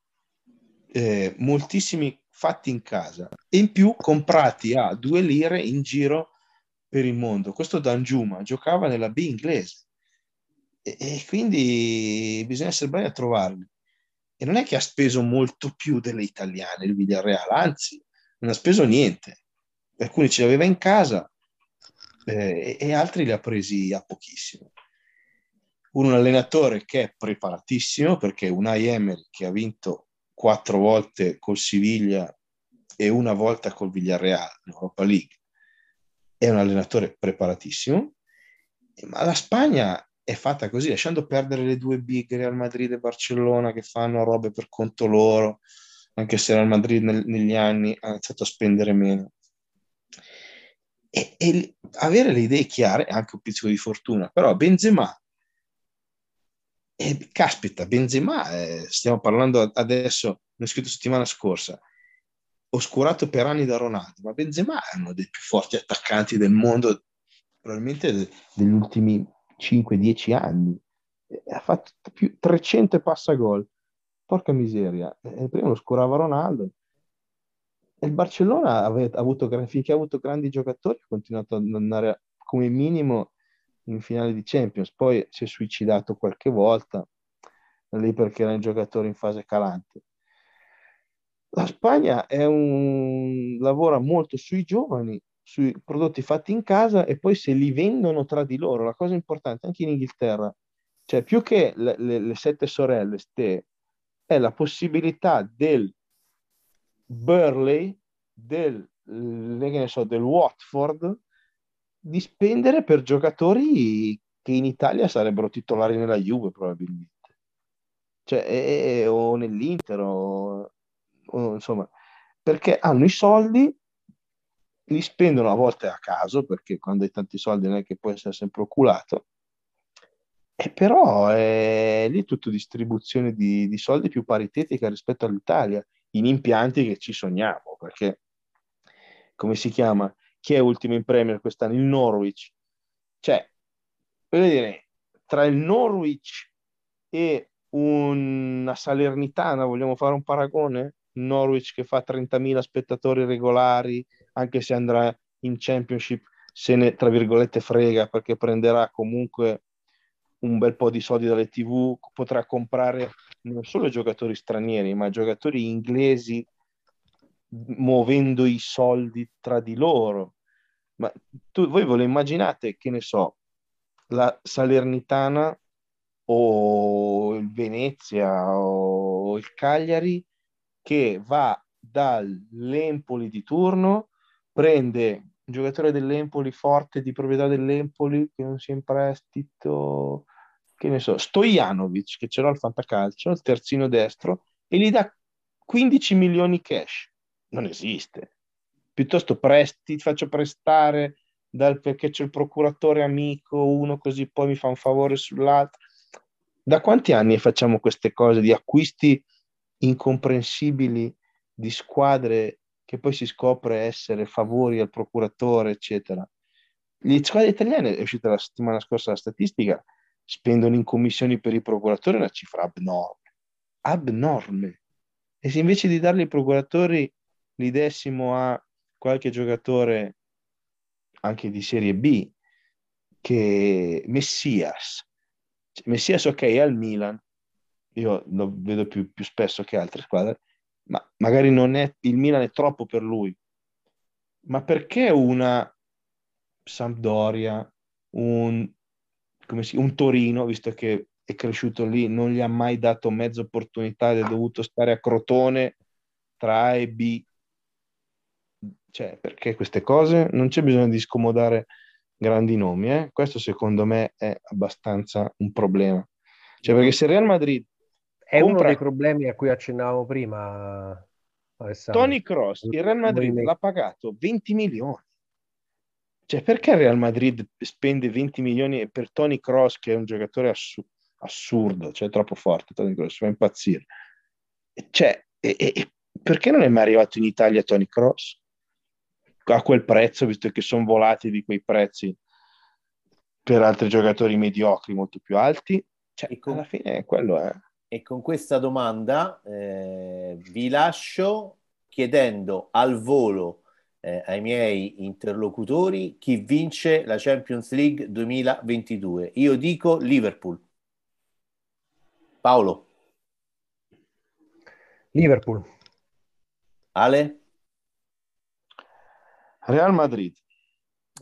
S2: eh, moltissimi fatti in casa e in più comprati a due lire in giro per il mondo. Questo Danjuma giocava nella B inglese e, e quindi bisogna essere bravi a trovarli. E non è che ha speso molto più delle italiane il Villarreal, anzi, non ha speso niente. alcuni ce li aveva in casa eh, e altri li ha presi a pochissimo. Un allenatore che è preparatissimo perché un Emery che ha vinto quattro volte col Siviglia e una volta col Villarreal in Europa League è un allenatore preparatissimo, ma la Spagna è fatta così, lasciando perdere le due big Real Madrid e Barcellona che fanno robe per conto loro, anche se Real Madrid nel, negli anni ha iniziato a spendere meno. E, e, avere le idee chiare è anche un pizzico di fortuna, però Benzema, eh, caspita, Benzema, eh, stiamo parlando adesso, l'ho scritto settimana scorsa, oscurato per anni da Ronaldo, ma Benzema è uno dei più forti attaccanti del mondo, probabilmente degli ultimi 5-10 anni. Ha fatto più 300 e passa gol. Porca miseria. E prima lo oscurava Ronaldo. E il Barcellona ha avuto, finché ha avuto grandi giocatori, ha continuato ad andare come minimo in finale di Champions. Poi si è suicidato qualche volta, lì perché era un giocatore in fase calante la Spagna un... lavora molto sui giovani, sui prodotti fatti in casa e poi se li vendono tra di loro. La cosa importante anche in Inghilterra, cioè più che le, le, le sette sorelle, ste, è la possibilità del Burley, del, so, del Watford, di spendere per giocatori che in Italia sarebbero titolari nella Juve probabilmente. Cioè, e, o nell'Inter o insomma, perché hanno i soldi, li spendono a volte a caso, perché quando hai tanti soldi non è che puoi essere sempre oculato, e però è lì tutta distribuzione di, di soldi più paritetica rispetto all'Italia, in impianti che ci sogniamo, perché come si chiama? Chi è ultimo in Premier quest'anno? Il Norwich. Cioè, voglio dire, tra il Norwich e una Salernitana, vogliamo fare un paragone? Norwich che fa 30.000 spettatori regolari, anche se andrà in Championship, se ne, tra virgolette, frega perché prenderà comunque un bel po' di soldi dalle TV, potrà comprare non solo giocatori stranieri, ma giocatori inglesi muovendo i soldi tra di loro. Ma tu, voi ve lo immaginate, che ne so, la Salernitana o il Venezia o il Cagliari che va dall'Empoli di turno, prende un giocatore dell'Empoli forte di proprietà dell'Empoli che non sia in prestito, che ne so, Stojanovic che ce l'ha al fantacalcio, il terzino destro, e gli dà 15 milioni cash. Non esiste. Piuttosto presti, ti faccio prestare dal, perché c'è il procuratore amico, uno così poi mi fa un favore sull'altro. Da quanti anni facciamo queste cose di acquisti incomprensibili di squadre che poi si scopre essere favori al procuratore, eccetera. Le squadre italiane, è uscita la settimana scorsa la statistica, spendono in commissioni per i procuratori una cifra abnorme, abnorme. E se invece di darli ai procuratori li a qualche giocatore anche di Serie B, che Messias, Messias ok al Milan, io lo vedo più, più spesso che altre squadre, ma magari non è, il Milan è troppo per lui. Ma perché una Sampdoria, un, si, un Torino, visto che è cresciuto lì, non gli ha mai dato mezza opportunità ed è dovuto stare a Crotone tra A e B? Cioè, perché queste cose? Non c'è bisogno di scomodare grandi nomi, eh? questo secondo me è abbastanza un problema. Cioè, perché se Real Madrid
S3: è compra... uno dei problemi a cui accennavo prima.
S2: Alessandro. Tony Cross, il Real Madrid l'ha pagato 20 milioni. Cioè, perché il Real Madrid spende 20 milioni per Tony Cross, che è un giocatore assu- assurdo, cioè troppo forte, Tony Cross, fa impazzire. Cioè, e, e, perché non è mai arrivato in Italia Tony Cross? A quel prezzo, visto che sono volati di quei prezzi per altri giocatori mediocri molto più alti. Cioè, con... alla fine quello è.
S1: E con questa domanda eh, vi lascio chiedendo al volo eh, ai miei interlocutori chi vince la Champions League 2022. Io dico Liverpool. Paolo.
S3: Liverpool.
S1: Ale?
S2: Real Madrid.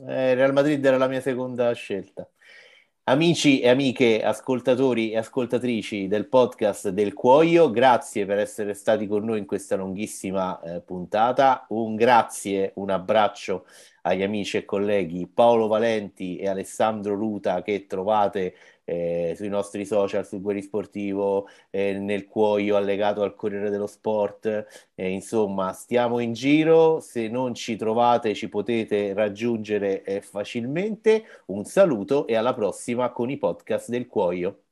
S1: Eh, Real Madrid era la mia seconda scelta. Amici e amiche, ascoltatori e ascoltatrici del podcast del Cuoio, grazie per essere stati con noi in questa lunghissima eh, puntata. Un grazie, un abbraccio agli amici e colleghi Paolo Valenti e Alessandro Ruta che trovate eh, sui nostri social, sul Guerri Sportivo, eh, nel cuoio allegato al Corriere dello Sport. Eh, insomma, stiamo in giro, se non ci trovate ci potete raggiungere eh, facilmente. Un saluto e alla prossima con i podcast del cuoio.